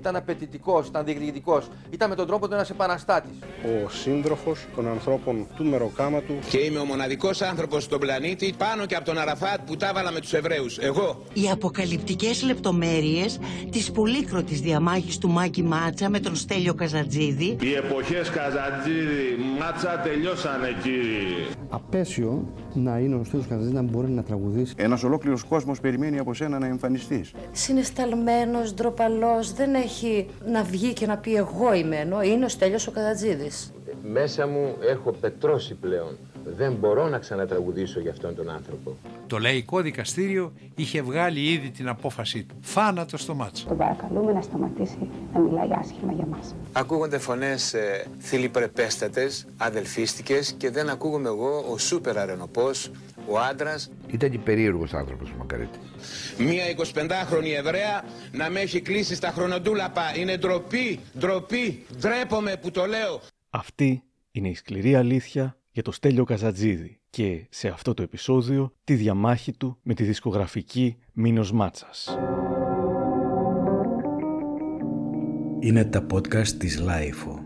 Ήταν απαιτητικός, ήταν διεκδικητικός. Ήταν με τον τρόπο του ένας επαναστάτης. Ο σύντροφος των ανθρώπων του μεροκάματου. Και είμαι ο μοναδικός άνθρωπος στον πλανήτη πάνω και από τον Αραφάτ που τα βάλα με τους Εβραίους. Εγώ. Οι αποκαλυπτικές λεπτομέρειες της πολύκροτης διαμάχης του Μάκη Μάτσα με τον Στέλιο Καζατζίδη. Οι εποχές Καζατζίδη, Μάτσα τελειώσανε κύριοι. Απέσιο να είναι ο Στέλιος Καζατζίδη να μπορεί να τραγουδήσει. Ένας ολόκληρος κόσμος περιμένει από σένα να εμφανιστείς. Συναισθαλμένο, ντροπαλός, δεν έχει έχει να βγει και να πει εγώ είμαι ενώ είναι ο Στέλιος ο Καδατζίδης. Μέσα μου έχω πετρώσει πλέον. Δεν μπορώ να ξανατραγουδήσω για αυτόν τον άνθρωπο. Το λαϊκό δικαστήριο είχε βγάλει ήδη την απόφασή του. Θάνατο στο μάτσο. Τον παρακαλούμε να σταματήσει να μιλάει άσχημα για μας. Ακούγονται φωνές ε, θηλυπρεπέστατες, αδελφίστικες και δεν ακούγομαι εγώ ο σούπερ αρενοπός, ο άντρας. Ήταν και περίεργος άνθρωπος ο μακαρίτης. Μία 25χρονη Εβραία να με έχει κλείσει στα χρονοντούλαπα. Είναι ντροπή, ντροπή. Ντρέπομαι που το λέω. Αυτή είναι η σκληρή αλήθεια για το Στέλιο Καζαντζίδη και σε αυτό το επεισόδιο τη διαμάχη του με τη δισκογραφική Μίνος Μάτσας. Είναι τα podcast της LiFO.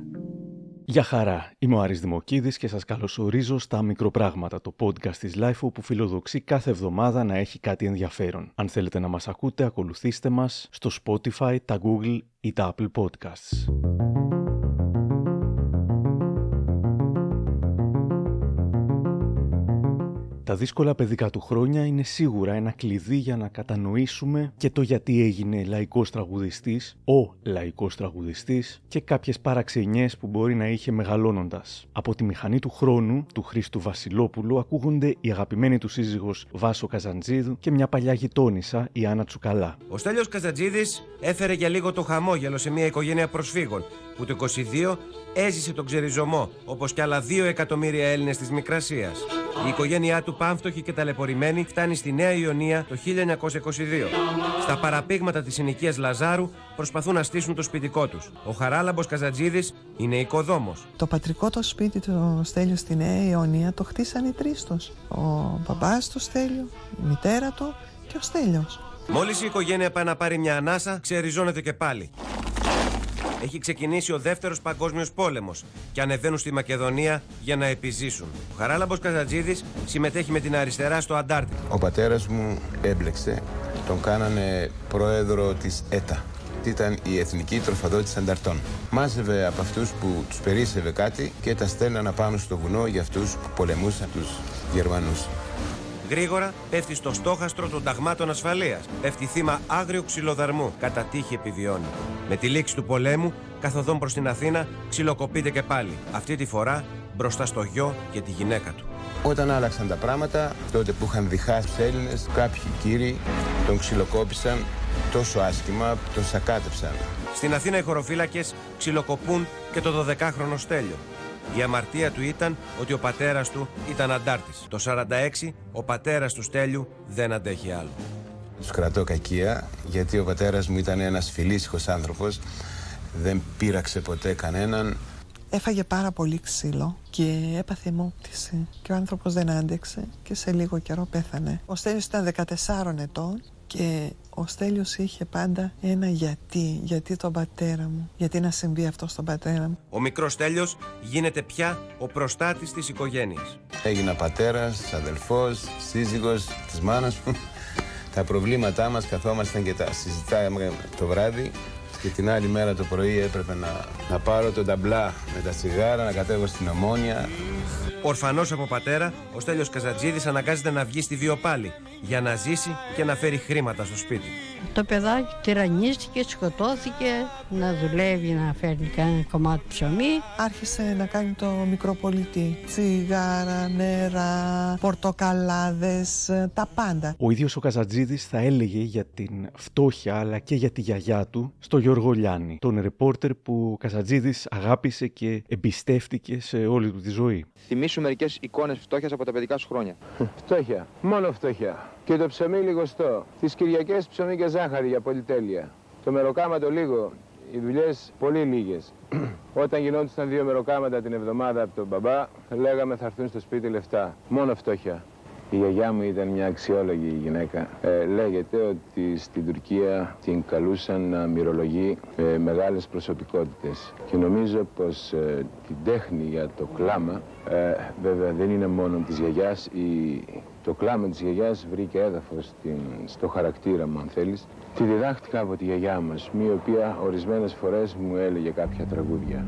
Γεια χαρά, είμαι ο Άρης Δημοκίδης και σας καλωσορίζω στα Μικροπράγματα, το podcast της Life που φιλοδοξεί κάθε εβδομάδα να έχει κάτι ενδιαφέρον. Αν θέλετε να μας ακούτε, ακολουθήστε μας στο Spotify, τα Google ή τα Apple Podcasts. Τα δύσκολα παιδικά του χρόνια είναι σίγουρα ένα κλειδί για να κατανοήσουμε και το γιατί έγινε λαϊκός τραγουδιστής, ο λαϊκός τραγουδιστής και κάποιες παραξενιές που μπορεί να είχε μεγαλώνοντας. Από τη μηχανή του χρόνου του Χρήστου Βασιλόπουλου ακούγονται η αγαπημένη του σύζυγος Βάσο Καζαντζίδου και μια παλιά γειτόνισσα η Άννα Τσουκαλά. Ο Στέλιος Καζαντζίδης έφερε για λίγο το χαμόγελο σε μια οικογένεια προσφύγων που το 22 έζησε τον ξεριζωμό όπως και άλλα 2 εκατομμύρια Έλληνες της Μικρασίας. Η οικογένειά του πάμφτωχη και ταλαιπωρημένη φτάνει στη Νέα Ιωνία το 1922. Στα παραπήγματα της συνοικίας Λαζάρου προσπαθούν να στήσουν το σπιτικό τους. Ο Χαράλαμπος Καζατζίδης είναι οικοδόμος. Το πατρικό το σπίτι του Στέλιου στη Νέα Ιωνία το χτίσαν οι τρεις τους. Ο μπαμπάς του Στέλιου, η μητέρα του και ο Στέλιος. Μόλις η οικογένεια πάει να πάρει μια ανάσα, ξεριζώνεται και πάλι έχει ξεκινήσει ο δεύτερος παγκόσμιος πόλεμος και ανεβαίνουν στη Μακεδονία για να επιζήσουν. Ο Χαράλαμπος Καζατζίδης συμμετέχει με την αριστερά στο Αντάρτικο. Ο πατέρας μου έμπλεξε. Τον κάνανε πρόεδρο της ΕΤΑ. Ήταν η Εθνική Τροφαδότηση Ανταρτών. Μάζευε από αυτούς που τους περίσευε κάτι και τα στέλνανε πάνω στο βουνό για αυτούς που πολεμούσαν τους Γερμανούς. Γρήγορα πέφτει στο στόχαστρο των ταγμάτων ασφαλείας. Πέφτει θύμα άγριου ξυλοδαρμού. Κατά τύχη επιβιώνει. Με τη λήξη του πολέμου, καθοδόν προς την Αθήνα, ξυλοκοπείται και πάλι. Αυτή τη φορά μπροστά στο γιο και τη γυναίκα του. Όταν άλλαξαν τα πράγματα, τότε που είχαν διχάσει τους Έλληνες, κάποιοι κύριοι τον ξυλοκόπησαν τόσο άσχημα, τον σακάτεψαν. Στην Αθήνα οι χωροφύλακες ξυλοκοπούν και το 12χρονο Στέλιο. Η αμαρτία του ήταν ότι ο πατέρας του ήταν αντάρτης. Το 46 ο πατέρας του Στέλιου δεν αντέχει άλλο. Του κρατώ κακία γιατί ο πατέρας μου ήταν ένας φιλήσυχος άνθρωπος. Δεν πείραξε ποτέ κανέναν. Έφαγε πάρα πολύ ξύλο και έπαθε μόπτηση και ο άνθρωπος δεν άντεξε και σε λίγο καιρό πέθανε. Ο Στέλιος ήταν 14 ετών και ο Στέλιος είχε πάντα ένα γιατί, γιατί τον πατέρα μου, γιατί να συμβεί αυτό στον πατέρα μου. Ο μικρός Στέλιος γίνεται πια ο προστάτης της οικογένειας. Έγινα πατέρας, αδελφός, σύζυγος της μάνας μου. Τα προβλήματά μας καθόμασταν και τα συζητάμε το βράδυ και την άλλη μέρα το πρωί έπρεπε να, να πάρω τον ταμπλά με τα τσιγάρα, να κατέβω στην Ομόνια. Ορφανός από πατέρα, ο Στέλιος Καζατζίδης αναγκάζεται να βγει στη βίο πάλι για να ζήσει και να φέρει χρήματα στο σπίτι. Το παιδάκι τυραννίστηκε, σκοτώθηκε, να δουλεύει, να φέρνει κανένα κομμάτι ψωμί. Άρχισε να κάνει το μικρό πολιτή. Τσιγάρα, νερά, πορτοκαλάδες, τα πάντα. Ο ίδιος ο Καζατζίδης θα έλεγε για την φτώχεια αλλά και για τη γιαγιά του στο Γιώργο Λιάννη, τον ρεπόρτερ που ο Καζατζίδης αγάπησε και εμπιστεύτηκε σε όλη του τη ζωή. Θυμήσου μερικές εικόνες φτώχειας από τα παιδικά σου χρόνια. Φτώχεια. Μόνο φτώχεια. Και το ψωμί λιγοστό. Τις Κυριακές ψωμί και ζάχαρη για πολυτέλεια. Το μεροκάματο λίγο. Οι δουλειές πολύ λίγες. Όταν γινόντουσαν δύο μεροκάματα την εβδομάδα από τον μπαμπά, λέγαμε θα έρθουν στο σπίτι λεφτά. Μόνο φτώχεια. Η γιαγιά μου ήταν μια αξιόλογη γυναίκα. Ε, λέγεται ότι στην Τουρκία την καλούσαν να μυρολογεί ε, μεγάλες προσωπικότητες. Και νομίζω πως ε, την τέχνη για το κλάμα, ε, βέβαια δεν είναι μόνο της γιαγιάς, η, το κλάμα της γιαγιάς βρήκε έδαφος στην, στο χαρακτήρα μου αν θέλεις. Τη διδάχτηκα από τη γιαγιά μας, η οποία ορισμένες φορές μου έλεγε κάποια τραγούδια.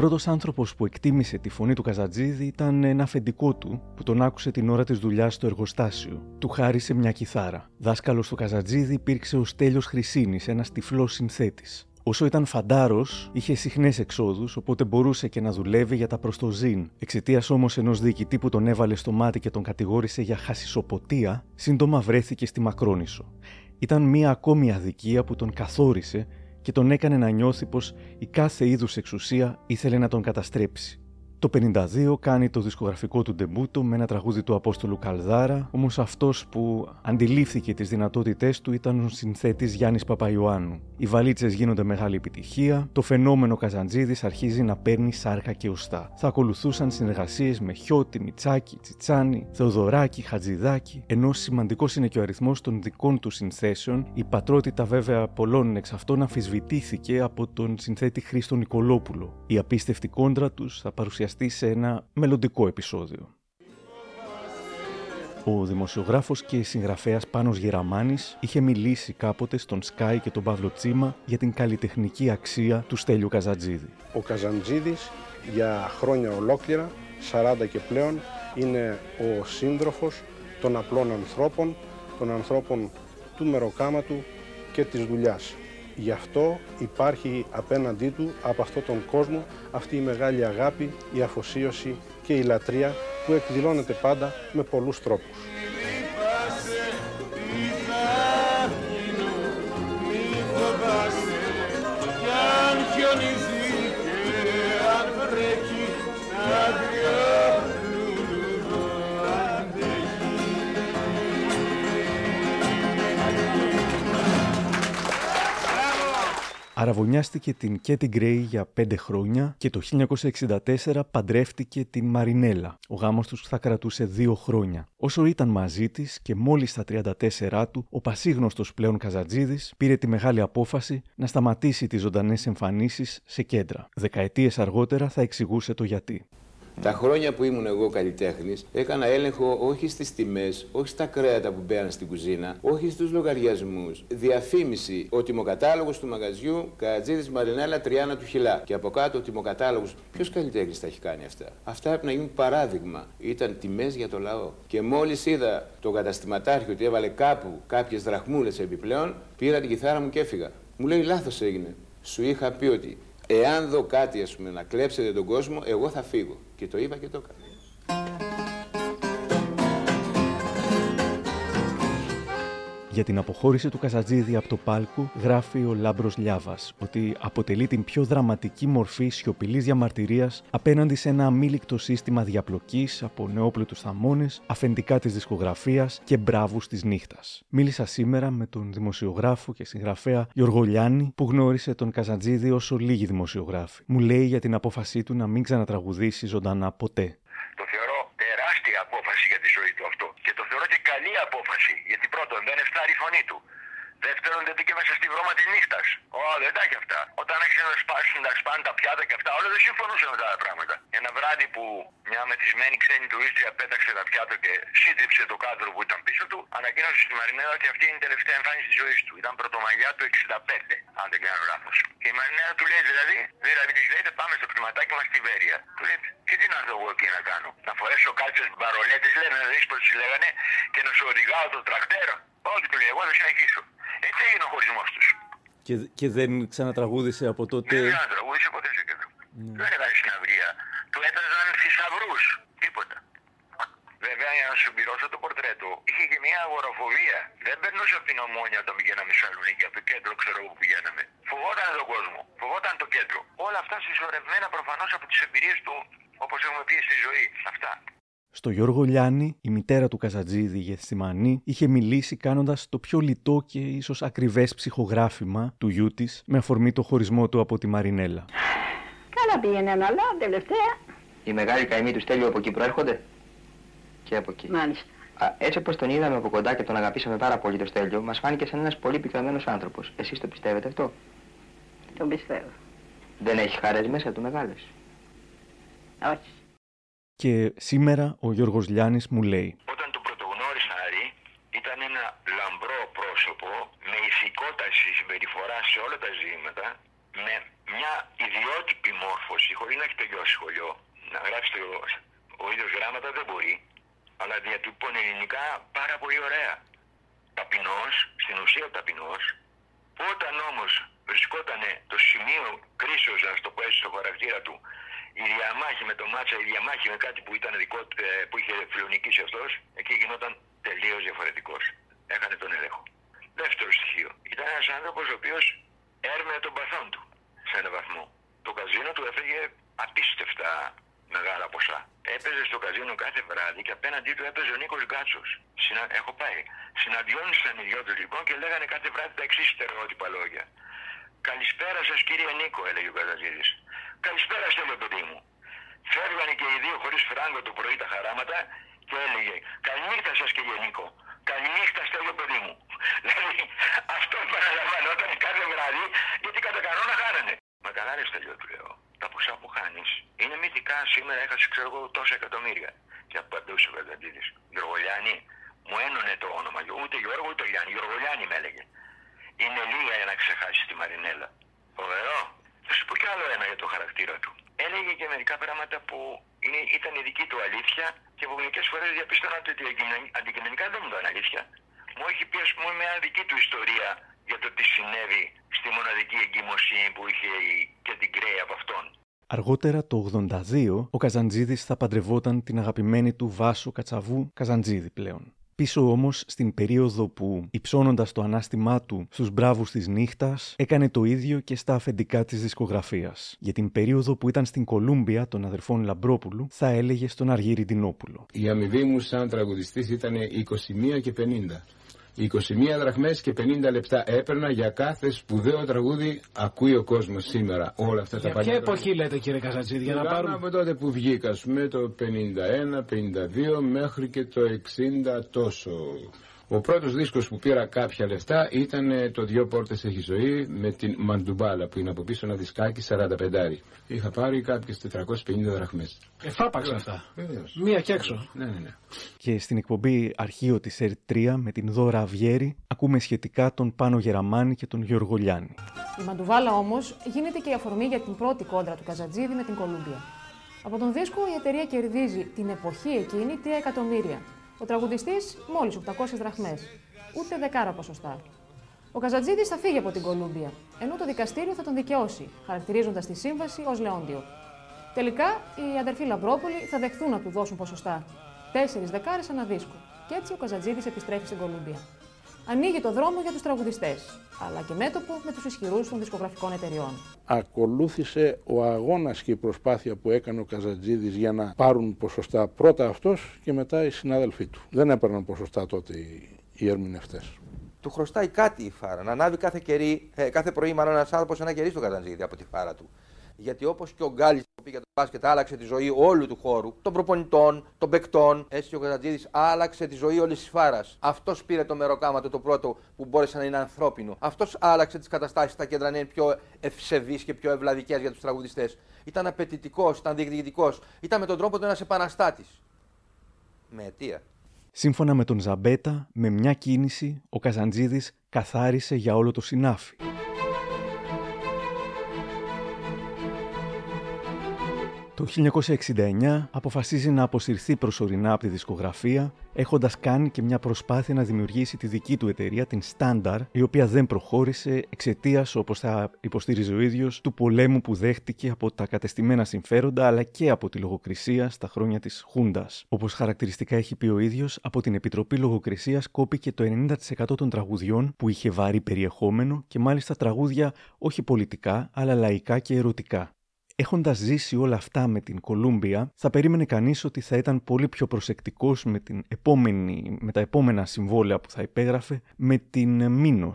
Πρώτος άνθρωπος που εκτίμησε τη φωνή του Καζατζίδη ήταν ένα αφεντικό του που τον άκουσε την ώρα της δουλειάς στο εργοστάσιο. Του χάρισε μια κιθάρα. Δάσκαλος του Καζατζίδη υπήρξε ο Στέλιος Χρυσίνης, ένας τυφλός συνθέτης. Όσο ήταν φαντάρος, είχε συχνές εξόδους, οπότε μπορούσε και να δουλεύει για τα προστοζήν. Εξαιτίας όμως ενός διοικητή που τον έβαλε στο μάτι και τον κατηγόρησε για χασισοποτία, σύντομα βρέθηκε στη Μακρόνισο. Ήταν μία ακόμη αδικία που τον καθόρισε και τον έκανε να νιώθει πως η κάθε είδους εξουσία ήθελε να τον καταστρέψει. Το 52 κάνει το δισκογραφικό του ντεμπούτο με ένα τραγούδι του Απόστολου Καλδάρα, όμως αυτός που αντιλήφθηκε τις δυνατότητές του ήταν ο συνθέτης Γιάννης Παπαϊωάννου. Οι βαλίτσες γίνονται μεγάλη επιτυχία, το φαινόμενο Καζαντζίδης αρχίζει να παίρνει σάρκα και οστά. Θα ακολουθούσαν συνεργασίες με Χιώτη, Μιτσάκη, Τσιτσάνη, Θεοδωράκη, Χατζηδάκη, ενώ σημαντικός είναι και ο αριθμός των δικών του συνθέσεων, η πατρότητα βέβαια πολλών εξ αυτών αμφισβητήθηκε από τον συνθέτη Χρήστο Νικολόπουλο. Η απίστευτη κόντρα τους θα παρουσιαστεί σε ένα μελλοντικό επεισόδιο. Ο δημοσιογράφος και συγγραφέας Πάνος Γεραμάνης είχε μιλήσει κάποτε στον Σκάι και τον Παύλο Τσίμα για την καλλιτεχνική αξία του Στέλιου Καζαντζίδη. Ο Καζαντζίδης για χρόνια ολόκληρα, 40 και πλέον, είναι ο σύντροφος των απλών ανθρώπων, των ανθρώπων του μεροκάματου και της δουλειάς. Γι' αυτό υπάρχει απέναντί του από αυτόν τον κόσμο αυτή η μεγάλη αγάπη, η αφοσίωση και η λατρεία που εκδηλώνεται πάντα με πολλούς τρόπους. Αραβωνιάστηκε την Κέτι Γκρέι για πέντε χρόνια και το 1964 παντρεύτηκε την Μαρινέλα. Ο γάμος τους θα κρατούσε δύο χρόνια. Όσο ήταν μαζί της και μόλις στα 34 του, ο πασίγνωστος πλέον Καζατζίδης πήρε τη μεγάλη απόφαση να σταματήσει τις ζωντανές εμφανίσεις σε κέντρα. Δεκαετίες αργότερα θα εξηγούσε το γιατί. Τα χρόνια που ήμουν εγώ καλλιτέχνης, έκανα έλεγχο όχι στις τιμές, όχι στα κρέατα που μπαίναν στην κουζίνα, όχι στους λογαριασμούς. Διαφήμιση ο τιμοκατάλογος του μαγαζιού Κατζίδη Μαρινέλα Τριάνα του Χιλά. Και από κάτω ο τιμοκατάλογος. Ποιος καλλιτέχνης τα έχει κάνει αυτά; Αυτά έπρεπε να γίνουν παράδειγμα. Ήταν τιμές για το λαό. Και μόλις είδα το καταστηματάρχιο ότι έβαλε κάπου κάποιες δραχμούλες επιπλέον, πήρα την κιθάρα μου και έφυγα. Μου λέει λάθος έγινε. Σου είχα πει ότι εάν δω κάτι ας πούμε, να κλέψετε τον κόσμο, εγώ θα φύγω. Και το είπα και το έκανα. Για την αποχώρηση του Καζατζίδη από το πάλκο γράφει ο Λάμπρος Λιάβας ότι αποτελεί την πιο δραματική μορφή σιωπηλής διαμαρτυρίας απέναντι σε ένα αμήλικτο σύστημα διαπλοκής από νεόπλουτους θαμώνες, αφεντικά της δισκογραφίας και μπράβους της νύχτας. Μίλησα σήμερα με τον δημοσιογράφο και συγγραφέα Γιώργο Λιάννη που γνώρισε τον Καζατζίδη όσο λίγοι δημοσιογράφοι. Μου λέει για την απόφασή του να μην ξανατραγουδήσει ζωντανά ποτέ. Το θεωρώ τεράστια απόφαση για τη ζωή του αυτό. Και το θεωρώ και καλή απόφαση. Γιατί πρώτον δεν εφτάρει η φωνή του. Δεύτερον, δεν μπήκε μέσα στη βρώμα τη νύχτας. Ω, δεν τα έχει αυτά. Όταν άρχισε να σπάσουν, να σπάνε τα πιάτα και αυτά, όλα δεν συμφωνούσαν με τα πράγματα. Ένα βράδυ που μια μεθυσμένη ξένη τουρίστρια πέταξε τα πιάτα και σύντριψε το κάδρο που ήταν πίσω του, ανακοίνωσε στη Μαρινέλα ότι αυτή είναι η τελευταία εμφάνιση της ζωής του. Ήταν πρωτομαγιά του 65, αν δεν κάνω λάθος. Και η Μαρινέλα του λέει δηλαδή, δηλαδή της λέει πάμε στο κτηματάκι μας στη Βέρεια. Του λέει, και τι να δω εγώ εκεί να κάνω; Να φορέσω κάλτσες μπαρολέτες, λένε, να δεις πώ τις λέγανε, και να σου οδηγάω το τρακτέρο. Όχι, του λέει, εγώ θα συνεχίσω. Έτσι έγινε ο χωρισμός τους. Και, και δεν ξανατραγούδησε από τότε; Δεν ξανατραγούδησε ποτέ σε κέντρο. Ναι. Δεν έκανε συναυλία. Του έπαιζαν θησαυρού. Τίποτα. Βέβαια, για να σου πληρώσω το πορτρέτο, είχε και μια αγοροφοβία. Δεν περνούσε από την ομόνια όταν πηγαίναμε στη Θεσσαλονίκη, από το κέντρο, ξέρω εγώ που πηγαίναμε. Φοβόταν τον κόσμο. Φοβόταν το κέντρο. Όλα αυτά συσσωρευμένα προφανώς από τις εμπειρίες του, όπως έχουμε πει στη ζωή. Αυτά. Στο Γιώργο Λιάννη, η μητέρα του Καζατζίδη Γεθσιμανή είχε μιλήσει κάνοντας το πιο λιτό και ίσως ακριβές ψυχογράφημα του γιού της με αφορμή το χωρισμό του από τη Μαρινέλα. Καλά πήγαινε, αλλά τελευταία. Οι μεγάλοι καημοί του Στέλιου από εκεί προέρχονται; Και από εκεί. Μάλιστα. Α, έτσι όπως τον είδαμε από κοντά και τον αγαπήσαμε πάρα πολύ το Στέλιο, μας φάνηκε σαν ένας πολύ πικραμένο άνθρωπος. Εσείς το πιστεύετε αυτό; Τον πιστεύω. Δεν έχεις χαρές μέσα του μεγάλες. Όχι. Και σήμερα ο Γιώργος Λιάννης μου λέει Όταν το πρωτογνώρισα Άρη, ήταν ένα λαμπρό πρόσωπο με ηθικότητα στη συμπεριφορά σε όλα τα ζήματα, με μια ιδιότυπη μόρφωση, χωρίς να έχει τελειώσει σχολείο. Να γράψει το, ο ίδιος γράμματα δεν μπορεί, αλλά διατυπώνει ελληνικά πάρα πολύ ωραία. Ταπεινός, στην ουσία ταπεινός, όταν όμως βρισκόταν το σημείο κρίσεως, να το πω έτσι, στο χαρακτήρα του, η διαμάχη με το Μάτσα, η διαμάχη με κάτι που ήταν δικό ε, που είχε φιλονικήσει αυτό, εκεί γινόταν τελείως διαφορετικός. Έχανε τον έλεγχο. Δεύτερο στοιχείο. Ήταν ένας άνθρωπος ο οποίος έρμεε τον παθόν του σε έναν βαθμό. Το καζίνο του έφεγε απίστευτα μεγάλα ποσά. Έπαιζε στο καζίνο κάθε βράδυ και απέναντί του έπαιζε ο Νίκος Γκάτσος. Συνα... Έχω πάει. Συναντιόντουσαν οι δυο του λοιπόν και λέγανε κάθε βράδυ τα εξής στερεότυπα λόγια. Καλησπέρα σας κύριε Νίκο, έλεγε ο Καζατζίδη. Καλησπέρα στο παιδί μου. Φεύγανε και οι δύο χωρίς φράγκο το πρωί τα χαράματα και έλεγε Καληνύχτα σας κύριε Νίκο. Καληνύχτα στο παιδί μου. Δηλαδή αυτό παραλαμβανόταν κάθε βράδυ γιατί κατά κανόνα χάνανε. Μα καλά ρε στέλιο του λέω. Τα ποσά που χάνεις είναι μυθικά. Σήμερα έχασε ξέρω εγώ τόσα εκατομμύρια. Και απαντούσε ο Καζαντίδη. Γιωργολιάνη μου ένωνε το όνομα. Ούτε Γιώργο ούτε Γιάννη. Γιωργολιάνη με έλεγε. Είναι λίγα για να ξεχάσεις τη Μαρινέλα. Φοβερό. Θα σου πω κι άλλο ένα για το χαρακτήρα του. Έλεγε και μερικά πράγματα που είναι, ήταν η δική του αλήθεια και που μερικές φορές διαπίστωνα ότι αντικειμενικά δεν ήταν αλήθεια. Μου έχει πει, ας πούμε, μια δική του ιστορία για το τι συνέβη στη μοναδική εγκυμοσύνη που είχε και την κρέη από αυτόν. Αργότερα το 82 ο Καζαντζίδης θα παντρευόταν την αγαπημένη του Βάσο Κατσαβού Καζαντζίδη πλέον. Πίσω όμως στην περίοδο που υψώνοντας το ανάστημά του στους μπράβους της νύχτας έκανε το ίδιο και στα αφεντικά της δισκογραφίας. Για την περίοδο που ήταν στην Κολούμπια των αδερφών Λαμπρόπουλου θα έλεγε στον Αργύρι Ντινόπουλο. Η αμοιβή μου σαν τραγουδιστής ήταν 21 και 50. 21 δραχμές και 50 λεπτά έπαιρνα για κάθε σπουδαίο τραγούδι ακούει ο κόσμος σήμερα όλα αυτά για τα παλιά. ποια εποχή λέτε κύριε Καζατζίδη για να Μιλάμε πάρουμε... από τότε που βγήκα, ας πούμε το 51, 52 μέχρι και το 60 τόσο. Ο πρώτος δίσκος που πήρα κάποια λεφτά ήταν ε, το «Δυο πόρτες έχει ζωή» με την Μαντουμπάλα που είναι από πίσω ένα δισκάκι 45. Είχα πάρει κάποιες 450 δραχμές. Εφάπαξα αυτά. Βεβαίως. Μία και έξω. Ναι, ναι, ναι. Και στην εκπομπή Αρχείο της ΕΡΤ3 με την Δώρα Αβιέρη ακούμε σχετικά τον Πάνο Γεραμάνη και τον Γιώργο Λιάννη. Η Μαντουβάλα όμως γίνεται και η αφορμή για την πρώτη κόντρα του Καζατζίδη με την Κολούμπια. Από τον δίσκο η εταιρεία κερδίζει την εποχή εκείνη 3 εκατομμύρια. Ο τραγουδιστής μόλις 800 δραχμές. Ούτε δεκάρα ποσοστά. Ο Καζατζίδη θα φύγει από την Κολούμπια, ενώ το δικαστήριο θα τον δικαιώσει, χαρακτηρίζοντας τη σύμβαση ως Λεόντιο. Τελικά, οι αδερφοί Λαμπρόπολοι θα δεχθούν να του δώσουν ποσοστά. Τέσσερις δεκάρες ανά δίσκο. Και έτσι ο Καζατζίδη επιστρέφει στην Κολούμπια. Ανοίγει το δρόμο για τους τραγουδιστές, αλλά και μέτωπο με τους ισχυρούς των δισκογραφικών εταιριών. Ακολούθησε ο αγώνας και η προσπάθεια που έκανε ο Καζατζίδης για να πάρουν ποσοστά πρώτα αυτός και μετά οι συνάδελφοί του. Δεν έπαιρναν ποσοστά τότε οι, οι ερμηνευτές. Του χρωστάει κάτι η φάρα. Να ανάβει κάθε, κερί, ε, κάθε πρωί, μάλλον ένας άνθρωπος ένα κερί στο Καζαντζίδη από τη φάρα του. Γιατί όπως και ο Γκάλης που πήγε το μπάσκετ, άλλαξε τη ζωή όλου του χώρου, των προπονητών, των παικτών, έτσι και ο Καζαντζίδη άλλαξε τη ζωή όλης της φάρας. Αυτός πήρε το μεροκάματο το πρώτο που μπόρεσε να είναι ανθρώπινο. Αυτός άλλαξε τις καταστάσεις στα κέντρα να είναι πιο ευσεβείς και πιο ευλαδικές για τους τραγουδιστές. Ήταν απαιτητικός, ήταν διεκδικητικός. Ήταν με τον τρόπο του ένας επαναστάτης. Με αιτία. Σύμφωνα με τον Ζαμπέτα, με μια κίνηση ο Καζαντζίδης καθάρισε για όλο το συνάφι. Το 1969 αποφασίζει να αποσυρθεί προσωρινά από τη δισκογραφία, έχοντας κάνει και μια προσπάθεια να δημιουργήσει τη δική του εταιρεία, την Standard, η οποία δεν προχώρησε εξαιτίας, όπως θα υποστήριζε ο ίδιος, του πολέμου που δέχτηκε από τα κατεστημένα συμφέροντα αλλά και από τη λογοκρισία στα χρόνια της Χούντας. Όπως χαρακτηριστικά έχει πει ο ίδιος, από την Επιτροπή Λογοκρισίας κόπηκε το 90% των τραγουδιών που είχε βαρύ περιεχόμενο και μάλιστα τραγούδια όχι πολιτικά αλλά λαϊκά και ερωτικά. Έχοντας ζήσει όλα αυτά με την Κολούμπια, θα περίμενε κανείς ότι θα ήταν πολύ πιο προσεκτικός με, με τα επόμενα συμβόλαια που θα υπέγραφε με την Μήνο.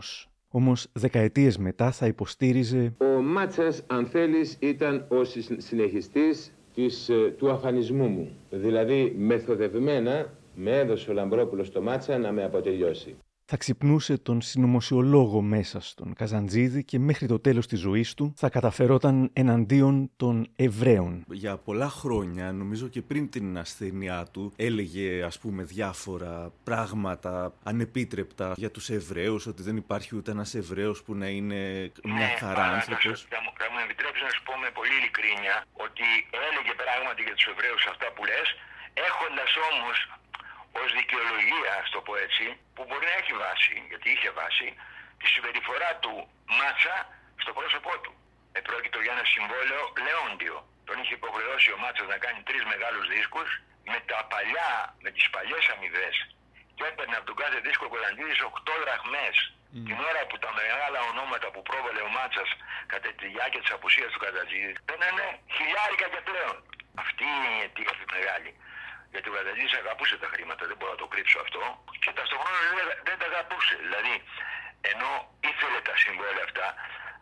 Όμως δεκαετίες μετά θα υποστήριζε. Ο Μάτσας, αν θέλεις, ήταν ο συνεχιστής του αφανισμού μου. Δηλαδή, μεθοδευμένα με έδωσε ο Λαμπρόπουλος στο Μάτσα να με αποτελειώσει θα ξυπνούσε τον συνωμοσιολόγο μέσα στον Καζαντζίδη και μέχρι το τέλος της ζωής του θα καταφερόταν εναντίον των Εβραίων. Για πολλά χρόνια, νομίζω και πριν την ασθένειά του, έλεγε ας πούμε διάφορα πράγματα ανεπίτρεπτα για τους Εβραίους, ότι δεν υπάρχει ούτε ένας Εβραίος που να είναι μια ναι, χαρά άνθρωπος. Θα μου, θα μου επιτρέψεις να σου πω με πολύ ειλικρίνεια ότι έλεγε πράγματι για τους Εβραίους αυτά που λες, έχοντας όμως ως δικαιολογία, στο πω έτσι, που μπορεί να έχει βάση, γιατί είχε βάση, τη συμπεριφορά του Μάτσα στο πρόσωπό του. Επρόκειτο για ένα συμβόλαιο λεόντιο. Τον είχε υποχρεώσει ο Μάτσας να κάνει τρεις μεγάλους δίσκους με τα παλιά, με τις παλιές αμοιβές και έπαιρνε από τον κάθε δίσκο Κολαντίδης 8 δραχμές. Mm. Την ώρα που τα μεγάλα ονόματα που πρόβαλε ο Μάτσας κατά τη διάρκεια της απουσίας του Καζατζίδη είναι χιλιάρικα και πλέον. Αυτή είναι η αιτία μεγάλη. Γιατί ο Βαδελής αγαπούσε τα χρήματα, δεν μπορώ να το κρύψω αυτό. Και ταυτόχρονα δεν, δεν τα αγαπούσε. Δηλαδή, ενώ ήθελε τα συμβόλαια αυτά,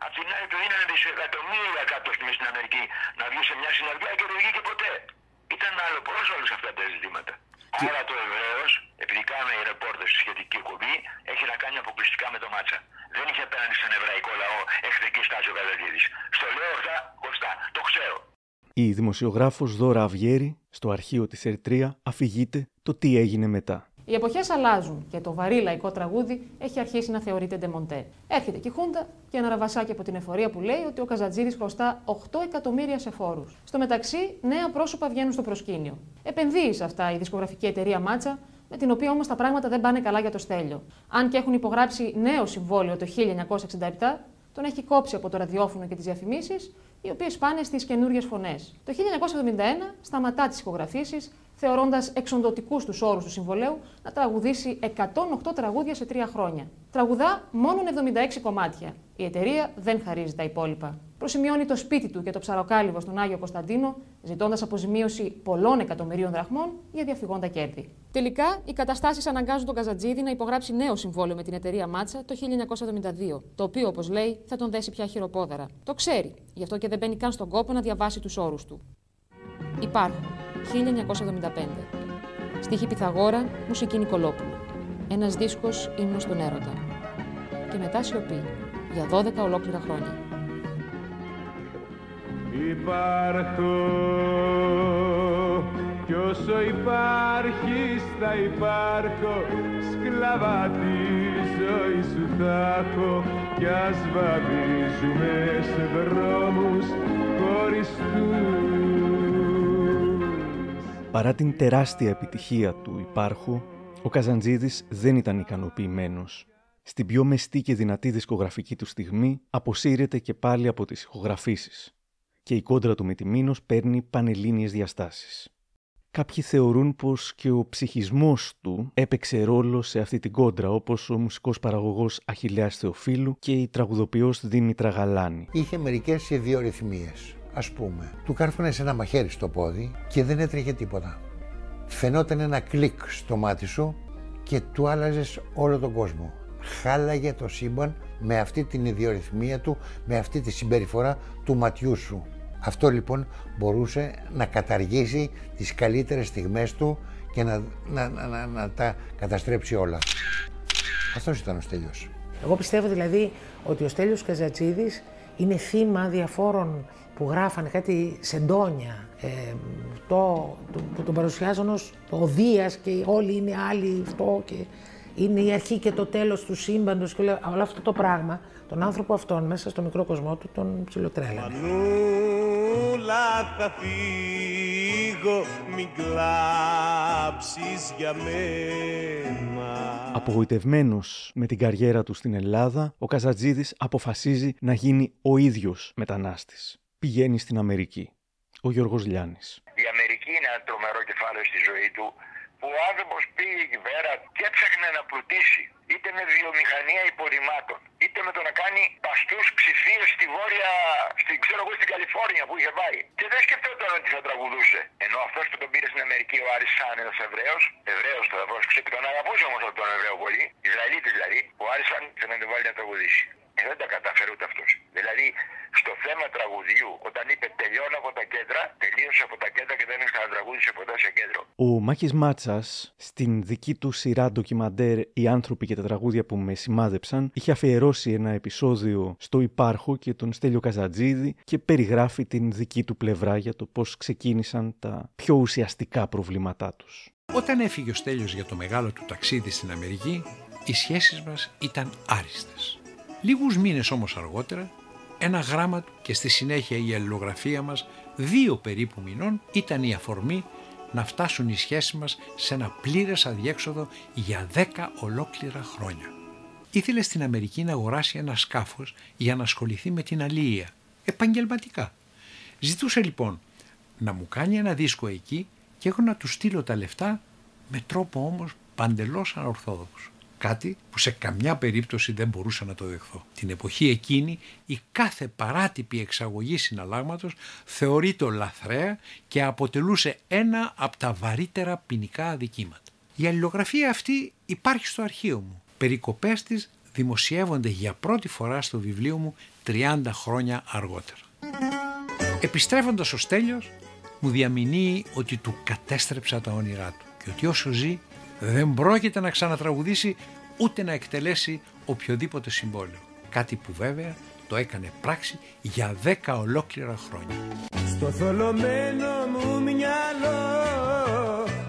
απ' την άλλη του δίνανε δισεκατομμύρια κάτω στην Αμερική να βγει σε μια συναυλία και δεν βγήκε ποτέ. Ήταν άλλο πρόσβαλο αυτά τα ζητήματα. Και... Άρα το Εβραίο, επειδή κάνουμε οι ρεπόρτες στη σχετική εκπομπή, έχει να κάνει αποκλειστικά με το μάτσα. Δεν είχε απέναντι στον εβραϊκό λαό εχθρική στάση ο Καδαδίδη. Στο λέω αυτά κοστά, το ξέρω. Η δημοσιογράφος Δώρα Αυγέρη στο αρχείο της Ερτρία αφηγείται το τι έγινε μετά. Οι εποχές αλλάζουν και το βαρύ λαϊκό τραγούδι έχει αρχίσει να θεωρείται ντεμοντέ. Έρχεται και η Χούντα και ένα ραβασάκι από την εφορία που λέει ότι ο Καζατζίδης χρωστά 8 εκατομμύρια σε φόρους. Στο μεταξύ, νέα πρόσωπα βγαίνουν στο προσκήνιο. Επενδύει σε αυτά η δισκογραφική εταιρεία Μάτσα, με την οποία όμως τα πράγματα δεν πάνε καλά για το στέλιο. Αν και έχουν υπογράψει νέο συμβόλαιο το 1967, τον έχει κόψει από το ραδιόφωνο και τις διαφημίσεις οι οποίες πάνε στις καινούριες φωνές. Το 1971 σταματά τις ηχογραφήσεις, θεωρώντας εξοντοτικούς τους όρους του συμβολέου να τραγουδήσει 108 τραγούδια σε τρία χρόνια. Τραγουδά μόνο 76 κομμάτια. Η εταιρεία δεν χαρίζει τα υπόλοιπα. Προσημειώνει το σπίτι του και το ψαροκάλυβο στον Άγιο Κωνσταντίνο, ζητώντας αποζημίωση πολλών εκατομμυρίων δραχμών για διαφυγόντα κέρδη. Τελικά, οι καταστάσεις αναγκάζουν τον Καζατζίδη να υπογράψει νέο συμβόλαιο με την εταιρεία Μάτσα το 1972, το οποίο, όπως λέει, θα τον δέσει πια χειροπόδαρα. Το ξέρει, γι' αυτό και δεν μπαίνει καν στον κόπο να διαβάσει τους όρους του. Υπάρχουν 1975. Στίχη Πιθαγόρα, μουσική Νικολόπουλου. Ένας δίσκος ύμνος στον έρωτα. Και μετά σιωπή, για 12 ολόκληρα χρόνια. Υπάρχω. Κι όσο υπάρχεις θα υπάρχω. Σκλαβά τη ζωή σου θα έχω. Κι ας βαδίζουμε σε δρόμους χωριστούς Παρά την τεράστια επιτυχία του υπάρχου, ο Καζαντζίδης δεν ήταν ικανοποιημένος. Στην πιο μεστή και δυνατή δισκογραφική του στιγμή αποσύρεται και πάλι από τις ηχογραφήσεις και η κόντρα του με τη Μήνος παίρνει πανελλήνιες διαστάσεις. Κάποιοι θεωρούν πως και ο ψυχισμός του έπαιξε ρόλο σε αυτή την κόντρα, όπως ο μουσικός παραγωγός Αχιλέας Θεοφίλου και η τραγουδοποιός Δήμητρα Γαλάνη. Είχε μερικές ιδιορυθμίες ας πούμε, του κάρφωνε ένα μαχαίρι στο πόδι και δεν έτρεχε τίποτα. Φαινόταν ένα κλικ στο μάτι σου και του άλλαζες όλο τον κόσμο. Χάλαγε το σύμπαν με αυτή την ιδιορυθμία του, με αυτή τη συμπεριφορά του ματιού σου. Αυτό λοιπόν μπορούσε να καταργήσει τις καλύτερες στιγμές του και να, να, να, να τα καταστρέψει όλα. Αυτός ήταν ο Στέλιος. Εγώ πιστεύω δηλαδή ότι ο Στέλιος Καζατσίδης είναι θύμα διαφόρων που γράφανε κάτι σεντόνια, ε, το, το, που τον παρουσιάζουν ως ο Δίας και όλοι είναι άλλοι αυτό και είναι η αρχή και το τέλος του σύμπαντος και όλο αυτό το πράγμα, τον άνθρωπο αυτόν μέσα στο μικρό κοσμό του τον ψιλοτρέλανε. Μανούλα θα φύγω, μην κλάψεις για μένα. Απογοητευμένος με την καριέρα του στην Ελλάδα, ο Καζατζίδης αποφασίζει να γίνει ο ίδιος μετανάστης πηγαίνει στην Αμερική. Ο Γιώργος Λιάννης. Η Αμερική είναι ένα τρομερό κεφάλαιο στη ζωή του που που ο άνθρωπος πήγε εκεί πέρα και έψαχνε να πλουτίσει είτε με βιομηχανία υποδημάτων, είτε με το να κάνει παστούς ψηφίε στη βόρεια, στην, ξέρω εγώ, στην Καλιφόρνια που είχε πάει. Και δεν σκεφτόταν ότι θα τραγουδούσε. Ενώ αυτός που τον πήρε στην Αμερική, ο Άρης Σαν, ένας Εβραίος, Εβραίος το πρόσεξε και τον αγαπούσε όμως τον Εβραίο πολύ, Ισραηλίτης δηλαδή, ο Άρης Σαν ήθελε να τον βάλει να τραγουδήσει. Ε, δεν τα καταφέρει ούτε αυτός. Δηλαδή, στο θέμα τραγουδιού, όταν είπε τελειώνω από τα κέντρα, τελείωσε από τα κέντρα και δεν είχα να τραγούδισε ποτέ σε κέντρο. Ο Μάκης Μάτσας, στην δική του σειρά ντοκιμαντέρ «Οι άνθρωποι και τα τραγούδια που με σημάδεψαν», είχε αφιερώσει ένα επεισόδιο στο Υπάρχο και τον Στέλιο Καζατζίδη και περιγράφει την δική του πλευρά για το πώς ξεκίνησαν τα πιο ουσιαστικά προβλήματά τους. Όταν έφυγε ο Στέλιος για το μεγάλο του ταξίδι στην Αμερική, οι σχέσεις μας ήταν άριστες. Λίγους μήνες όμως αργότερα, ένα γράμμα του και στη συνέχεια η αλληλογραφία μας δύο περίπου μηνών ήταν η αφορμή να φτάσουν οι σχέσεις μας σε ένα πλήρες αδιέξοδο για δέκα ολόκληρα χρόνια. Ήθελε στην Αμερική να αγοράσει ένα σκάφος για να ασχοληθεί με την αλληλεία, επαγγελματικά. Ζητούσε λοιπόν να μου κάνει ένα δίσκο εκεί και εγώ να του στείλω τα λεφτά με τρόπο όμως παντελώς ανορθόδοξο. Κάτι που σε καμιά περίπτωση δεν μπορούσα να το δεχθώ. Την εποχή εκείνη η κάθε παράτυπη εξαγωγή συναλλάγματος θεωρείται λαθρέα και αποτελούσε ένα από τα βαρύτερα ποινικά αδικήματα. Η αλληλογραφία αυτή υπάρχει στο αρχείο μου. Περικοπές της δημοσιεύονται για πρώτη φορά στο βιβλίο μου 30 χρόνια αργότερα. Επιστρέφοντας ο Στέλιος μου διαμηνύει ότι του κατέστρεψα τα όνειρά του και ότι όσο ζει δεν πρόκειται να ξανατραγουδήσει ούτε να εκτελέσει οποιοδήποτε συμβόλαιο. Κάτι που βέβαια το έκανε πράξη για δέκα ολόκληρα χρόνια. Στο θολωμένο μου μυαλό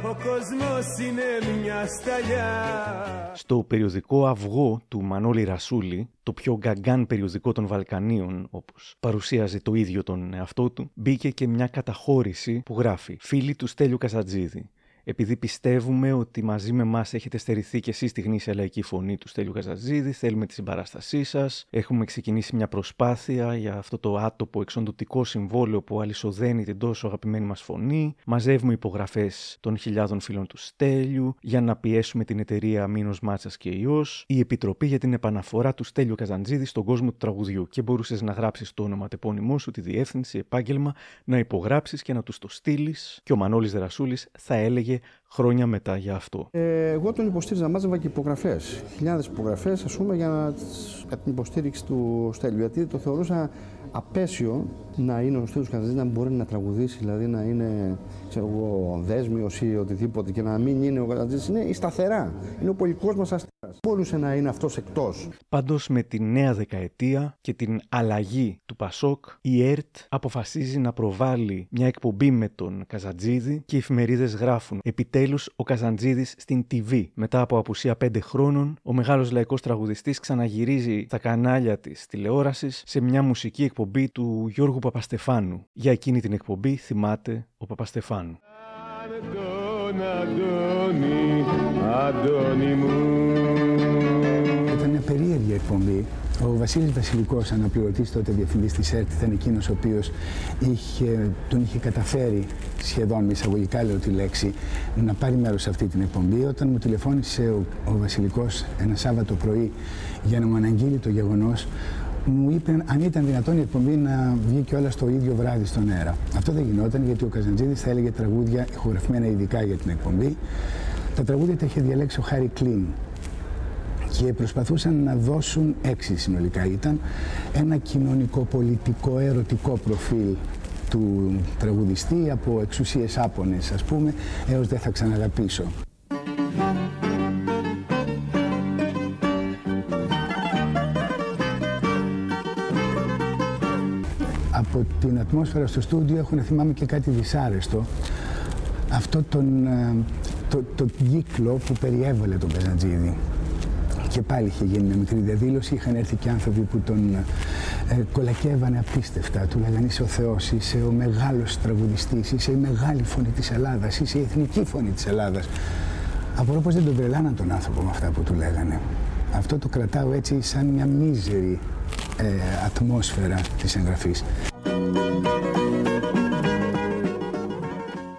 ο κόσμος είναι μια σταλιά Στο περιοδικό Αυγό του Μανώλη Ρασούλη, το πιο γκαγκάν περιοδικό των Βαλκανίων, όπως παρουσίαζε το ίδιο τον εαυτό του, μπήκε και μια καταχώρηση που γράφει «Φίλοι του Στέλιου Καζατζίδη επειδή πιστεύουμε ότι μαζί με εμάς έχετε στερηθεί και εσείς τη γνήσια λαϊκή φωνή του Στέλιου Καζαζίδη, θέλουμε τη συμπαράστασή σας. Έχουμε ξεκινήσει μια προσπάθεια για αυτό το άτοπο εξοντοτικό συμβόλαιο που αλυσοδένει την τόσο αγαπημένη μας φωνή. Μαζεύουμε υπογραφές των χιλιάδων φίλων του Στέλιου για να πιέσουμε την εταιρεία Μήνος Μάτσας και Ιό, η Επιτροπή για την Επαναφορά του Στέλιου Καζαντζίδη στον κόσμο του τραγουδιού. Και μπορούσες να γράψεις το όνομα τεπώνυμό σου, τη διεύθυνση, επάγγελμα, να υπογράψεις και να τους το στείλεις. Και ο Μανώλης Δρασούλη θα έλεγε χρόνια μετά για αυτό. Ε, εγώ τον υποστήριζα, μάζευα και υπογραφές. Χιλιάδες υπογραφές, ας πούμε, για, να, για την υποστήριξη του Στέλιου. Γιατί το θεωρούσα απέσιο να είναι ο Στέλιος Καζαντζής να μπορεί να τραγουδήσει, δηλαδή να είναι ξέρω εγώ, δέσμιος ή οτιδήποτε και να μην είναι ο Καζαντζής. Είναι η σταθερά. Είναι ο πολυκόσμος αστέρας. Μπορούσε να είναι αυτός εκτός. Πάντως με τη νέα δεκαετία και την αλλαγή του Πασόκ, η ΕΡΤ αποφασίζει να προβάλλει μια εκπομπή με τον Καζαντζίδη και οι εφημερίδες γράφουν «Επιτέλους ο Καζαντζίδης στην TV». Μετά από απουσία πέντε χρόνων, ο μεγάλος λαϊκός τραγουδιστής ξαναγυρίζει στα κανάλια της τηλεόρασης σε μια μουσική εκπομπή του Γιώργου Παπαστεφάνου. Για εκείνη την εκπομπή θυμάται ο Παπαστεφάνου. Ήταν μια περίεργη εκπομπή. Ο Βασίλης Βασιλικός, αναπληρωτής τότε διευθυντής της ΕΡΤ, ήταν εκείνος ο οποίος είχε, τον είχε καταφέρει σχεδόν με εισαγωγικά λέω τη λέξη να πάρει μέρος σε αυτή την εκπομπή. Όταν μου τηλεφώνησε ο, ο Βασιλικός ένα Σάββατο πρωί για να μου αναγγείλει το γεγονός μου είπε αν ήταν δυνατόν η εκπομπή να βγει και όλα στο ίδιο βράδυ στον αέρα. Αυτό δεν γινόταν γιατί ο Καζαντζίδης θα έλεγε τραγούδια ηχογραφημένα ειδικά για την εκπομπή. Τα τραγούδια τα είχε διαλέξει ο Χάρη Κλίν και προσπαθούσαν να δώσουν έξι συνολικά. Ήταν ένα κοινωνικό, πολιτικό, ερωτικό προφίλ του τραγουδιστή από εξουσίες άπονες ας πούμε έως δεν θα ξαναγαπήσω. από την ατμόσφαιρα στο στούντιο έχω να θυμάμαι και κάτι δυσάρεστο. Αυτό τον, ε, το, το κύκλο που περιέβαλε τον Καζαντζίδη. Και πάλι είχε γίνει μια μικρή διαδήλωση. Είχαν έρθει και άνθρωποι που τον ε, κολακεύανε απίστευτα. Του λέγανε είσαι ο Θεός, είσαι ο μεγάλος τραγουδιστής, είσαι η μεγάλη φωνή της Ελλάδας, είσαι η εθνική φωνή της Ελλάδας. Απορώ πως δεν τον τρελάναν τον άνθρωπο με αυτά που του λέγανε. Αυτό το κρατάω έτσι σαν μια μίζερη ε, ατμόσφαιρα της εγγραφής.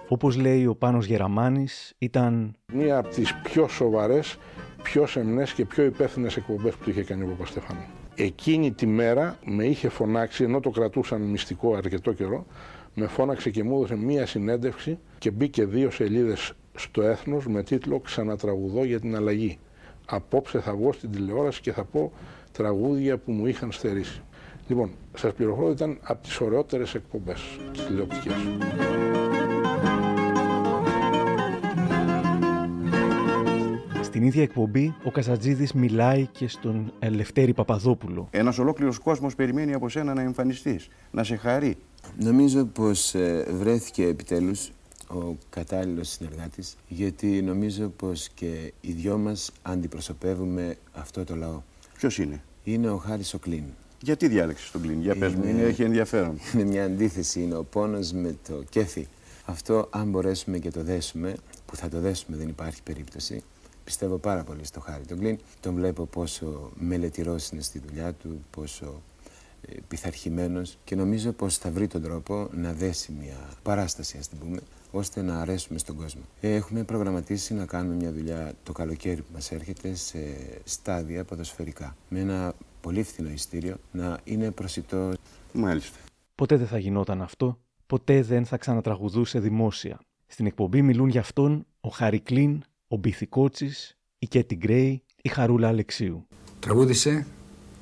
Όπως λέει ο Πάνος Γεραμάνης, ήταν Μία από τις πιο σοβαρές, πιο σεμνές και πιο υπεύθυνες εκπομπές που είχε κάνει ο Παπαστεφάνου. Εκείνη τη μέρα με είχε φωνάξει, ενώ το κρατούσαν μυστικό αρκετό καιρό, με φώναξε και μου έδωσε μία συνέντευξη και μπήκε δύο σελίδες στο έθνος με τίτλο «Ξανατραγουδώ για την αλλαγή». Απόψε θα βγω στην τηλεόραση και θα πω τραγούδια που μου είχαν στερήσει. Λοιπόν, σας πληροφορώ ότι ήταν από τις ωραιότερες εκπομπές της τηλεοπτικές. Στην ίδια εκπομπή ο Καζατζίδης μιλάει και στον Ελευθέρη Παπαδόπουλο. Ένας ολόκληρος κόσμος περιμένει από σένα να εμφανιστείς, να σε χαρεί. Νομίζω πως ε, βρέθηκε επιτέλους ο κατάλληλος συνεργάτης γιατί νομίζω πως και οι δυο μας αντιπροσωπεύουμε αυτό το λαό. Ποιος είναι; Είναι ο Χάρης ο Κλίν. Γιατί διάλεξες τον Κλίν, για πες μου, είναι, έχει ενδιαφέρον. Είναι μια αντίθεση, είναι ο πόνος με το κέφι. Αυτό αν μπορέσουμε και το δέσουμε, που θα το δέσουμε δεν υπάρχει περίπτωση, πιστεύω πάρα πολύ στο Χάρη τον Κλίν. Τον βλέπω πόσο μελετηρός είναι στη δουλειά του, πόσο ε, πειθαρχημένος και νομίζω πως θα βρει τον τρόπο να δέσει μια παράσταση, ας την πούμε, ώστε να αρέσουμε στον κόσμο. Ε, Έχουμε προγραμματίσει να κάνουμε μια δουλειά το καλοκαίρι που μας έρχεται σε στάδια ποδοσφαιρικά. Με ένα πολύ φθηνό ειστήριο να είναι προσιτό. Μάλιστα. Ποτέ δεν θα γινόταν αυτό, ποτέ δεν θα ξανατραγουδούσε δημόσια. Στην εκπομπή μιλούν για αυτόν ο Χαρικλίν, ο Μπιθικότσης, η Κέτι Γκρέι, η Χαρούλα Αλεξίου. Τραγούδισε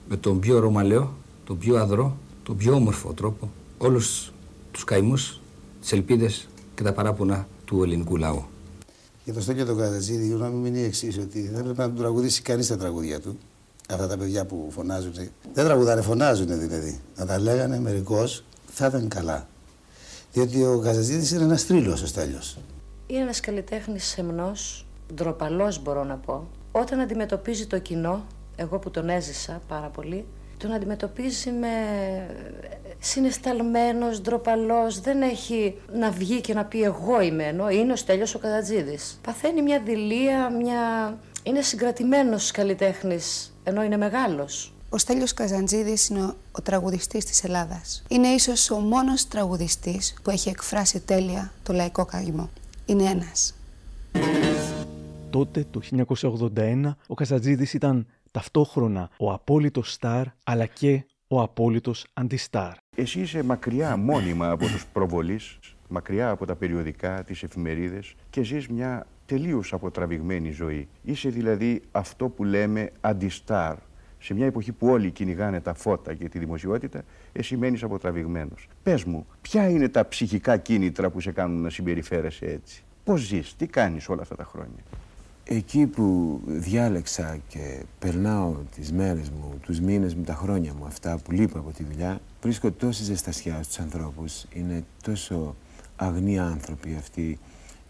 με τον πιο ρωμαλαίο, τον πιο αδρό, τον πιο όμορφο τρόπο όλους τους καημούς, τις ελπίδες και τα παράπονα του ελληνικού λαού. Για το Στέλιο τον Καζατζίδη, η γνώμη μου είναι η εξής: Ότι δεν έπρεπε να τον τραγουδήσει κανείς τα τραγούδια του. Αυτά τα παιδιά που φωνάζουν. Δεν τραγουδάνε, φωνάζουν δηλαδή. Να τα λέγανε μερικώς, θα ήταν καλά. Διότι ο Καζατζίδη είναι ένας τρίλο ο Στέλιος. Είναι ένας καλλιτέχνης σεμνός, ντροπαλός μπορώ να πω. Όταν αντιμετωπίζει το κοινό, εγώ που τον έζησα πάρα πολύ, τον αντιμετωπίζει με συναισθαλμένος, ντροπαλός, δεν έχει να βγει και να πει εγώ είμαι ενώ είναι ο Στέλιος ο Καζατζίδης. Παθαίνει μια δειλία, μια... είναι συγκρατημένος καλλιτέχνης ενώ είναι μεγάλος. Ο Στέλιος Καζαντζίδης είναι ο, ο τραγουδιστής της Ελλάδας. Είναι ίσως ο μόνος τραγουδιστής που έχει εκφράσει τέλεια το λαϊκό καημό. Είναι ένας. Τότε, το 1981, ο Καζατζίδης ήταν ταυτόχρονα ο απόλυτος στάρ, αλλά και ο απόλυτος αντιστάρ. Εσύ είσαι μακριά μόνιμα από τους προβολείς, μακριά από τα περιοδικά, τις εφημερίδες και ζεις μια τελείως αποτραβηγμένη ζωή. Είσαι δηλαδή αυτό που λέμε αντιστάρ. Σε μια εποχή που όλοι κυνηγάνε τα φώτα και τη δημοσιότητα, εσύ μένεις αποτραβηγμένος. Πες μου, ποια είναι τα ψυχικά κίνητρα που σε κάνουν να συμπεριφέρεσαι έτσι; Πώς ζεις, τι κάνεις όλα αυτά τα χρόνια; Εκεί που διάλεξα και περνάω τις μέρες μου, τους μήνες μου, τα χρόνια μου, αυτά που λείπω από τη δουλειά, βρίσκω τόση ζεστασιά στους ανθρώπους. Είναι τόσο αγνοί άνθρωποι αυτοί,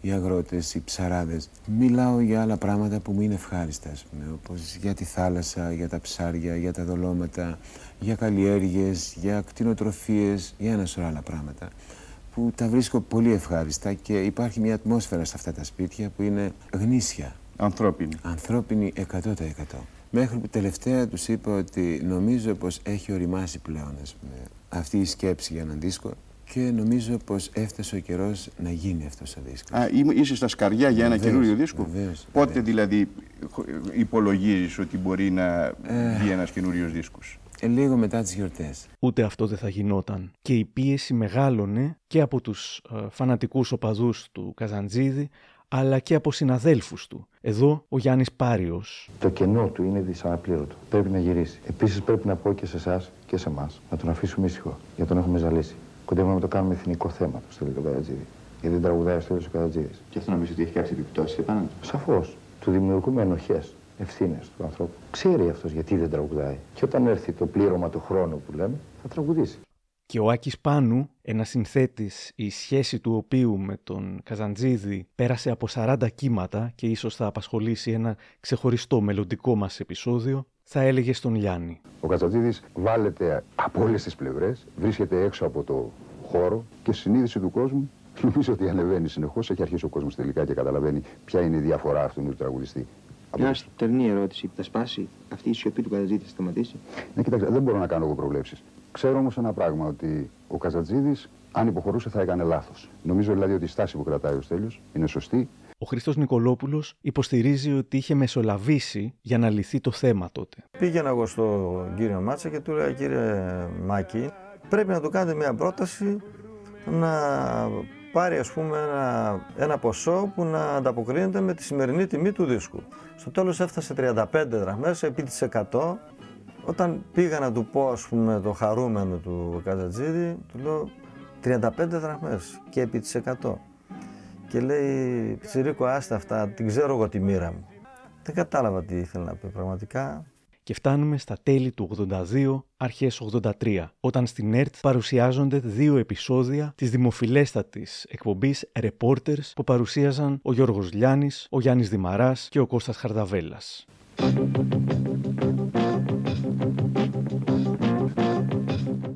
οι αγρότες, οι ψαράδες. Μιλάω για άλλα πράγματα που μου είναι ευχάριστα, ας πούμε, όπως για τη θάλασσα, για τα ψάρια, για τα δολώματα, για καλλιέργειες, για κτηνοτροφίες, για ένα σωρό άλλα πράγματα που τα βρίσκω πολύ ευχάριστα και υπάρχει μια ατμόσφαιρα σε αυτά τα σπίτια που είναι γνήσια. Ανθρώπινη. Ανθρώπινη 100%. Μέχρι που τελευταία τους είπα ότι νομίζω πως έχει οριμάσει πλέον ας πούμε, αυτή η σκέψη για έναν δίσκο και νομίζω πως έφτασε ο καιρός να γίνει αυτός ο δίσκος. Α, είμαι- είσαι στα σκαριά για ένα Βεβαίως, καινούριο δίσκο. βεβαίως, Πότε δηλαδή υπολογίζεις ότι μπορεί να Ε. βγει ένας καινούριος δίσκος; Ε, λίγο μετά τις γιορτές. Ούτε αυτό δεν θα γινόταν. Και η πίεση μεγάλωνε και από τους ε, φανατικούς οπαδούς του Καζαντζίδη, αλλά και από συναδέλφους του. Εδώ ο Γιάννης Πάριος. Το κενό του είναι δυσαναπλήρωτο. Πρέπει να γυρίσει. Επίσης, πρέπει να πω και σε εσάς και σε εμάς να τον αφήσουμε ήσυχο. Γιατί τον έχουμε ζαλίσει. Κοντεύουμε να το κάνουμε εθνικό θέμα το Στέλιο Καδατζίδη. Γιατί δεν τραγουδάει ο Στέλιος Καδατζίδη. Και αυτό νομίζω ότι έχει κάποιε επιπτώσεις επάνω του. Σαφώς. Του δημιουργούμε ενοχές, ευθύνες του ανθρώπου. Ξέρει αυτός γιατί δεν τραγουδάει. Και όταν έρθει το πλήρωμα του χρόνου που λέμε, θα τραγουδήσει. Και ο Άκης Πάνου, ένας συνθέτης η σχέση του οποίου με τον Καζαντζίδη πέρασε από 40 κύματα και ίσως θα απασχολήσει ένα ξεχωριστό μελλοντικό μας επεισόδιο, θα έλεγε στον Γιάννη. Ο Κατσατζίδη βάλεται από όλες τις πλευρές, βρίσκεται έξω από το χώρο και στη συνείδηση του κόσμου νομίζω ότι ανεβαίνει συνεχώς. Έχει αρχίσει ο κόσμος τελικά και καταλαβαίνει ποια είναι η διαφορά αυτού του τραγουδιστή. Μια στερνή ερώτηση. Θα σπάσει αυτή η σιωπή του Καζατζίδη, θα σταματήσει. Ναι, κοιτάξτε, δεν μπορώ να κάνω εγώ προβλέψεις. Ξέρω όμως ένα πράγμα, ότι ο Καζατζίδης Αν υποχωρούσε θα έκανε λάθος. Νομίζω δηλαδή ότι η στάση που κρατάει ο Στέλιος είναι σωστή. Ο Χρήστος Νικολόπουλος υποστηρίζει ότι είχε μεσολαβήσει για να λυθεί το θέμα τότε. Πήγαινα εγώ στον κύριο Μάτσα και του έλεγα κύριε Μάκη, πρέπει να του κάνετε μια πρόταση να πάρει ας πούμε ένα, ένα ποσό που να ανταποκρίνεται με τη σημερινή τιμή του δίσκου. Στο τέλος έφτασε 35 δραχμές επί της 100. Όταν πήγα να του πω ας πούμε το χαρούμενο του Καζατζίδη, του λέω 35 δραχμές και επί της 100. Και λέει, Πιτσιρίκο άστα αυτά, την ξέρω εγώ τη μοίρα μου. Δεν κατάλαβα τι ήθελε να πει πραγματικά. Και φτάνουμε στα τέλη του 82, αρχές 83, όταν στην ΕΡΤ παρουσιάζονται δύο επεισόδια της δημοφιλέστατης εκπομπής Reporters που παρουσίαζαν ο Γιώργος Λιάνης, ο Γιάννης Δημαράς και ο Κώστας Χαρδαβέλας.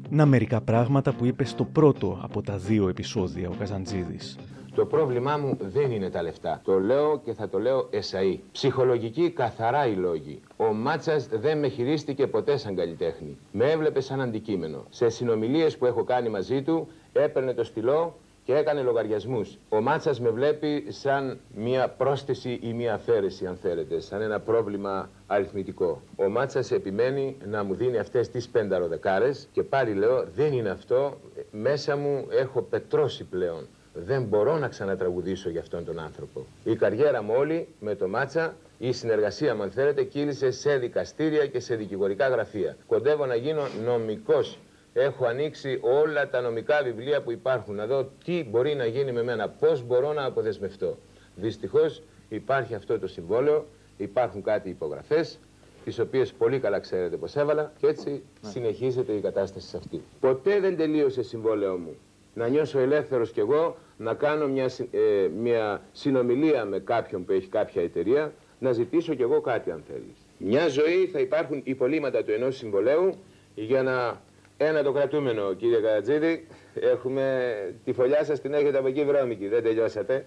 Να μερικά πράγματα που είπες στο πρώτο από τα δύο επεισόδια ο Καζαντζίδης. Το πρόβλημά μου δεν είναι τα λεφτά. Το λέω και θα το λέω εσαΐ. Ψυχολογική καθαρά οι λόγοι. Ο Μάτσας δεν με χειρίστηκε ποτέ σαν καλλιτέχνη. Με έβλεπε σαν αντικείμενο. Σε συνομιλίες που έχω κάνει μαζί του, έπαιρνε το στυλό και έκανε λογαριασμούς. Ο Μάτσας με βλέπει σαν μία πρόσθεση ή μία αφαίρεση, αν θέλετε, σαν ένα πρόβλημα αριθμητικό. Ο Μάτσας επιμένει να μου δίνει αυτές τις πενταροδεκάρες και πάλι λέω: Δεν είναι αυτό. Μέσα μου έχω πετρώσει πλέον. Δεν μπορώ να ξανατραγουδήσω για αυτόν τον άνθρωπο. Η καριέρα μου όλη με το Μάτσα, η συνεργασία μου αν θέλετε, κύλησε σε δικαστήρια και σε δικηγορικά γραφεία. Κοντεύω να γίνω νομικός. Έχω ανοίξει όλα τα νομικά βιβλία που υπάρχουν, να δω τι μπορεί να γίνει με μένα, πώς μπορώ να αποδεσμευτώ. Δυστυχώς υπάρχει αυτό το συμβόλαιο, υπάρχουν κάτι υπογραφές, τις οποίες πολύ καλά ξέρετε πως έβαλα και έτσι συνεχίζεται η κατάσταση σε αυτή. Ποτέ δεν τελείωσε συμβόλαιο μου να νιώσω ελεύθερος κι εγώ, να κάνω μια, ε, μια συνομιλία με κάποιον που έχει κάποια εταιρεία, να ζητήσω κι εγώ κάτι αν θέλεις. Μια ζωή θα υπάρχουν υπολείμματα του ενός συμβολέου για να... Ένα το κρατούμενο, κύριε Καρατζίδη, έχουμε... τη φωλιά σας την έχετε από εκεί βρώμικη, δεν τελειώσατε.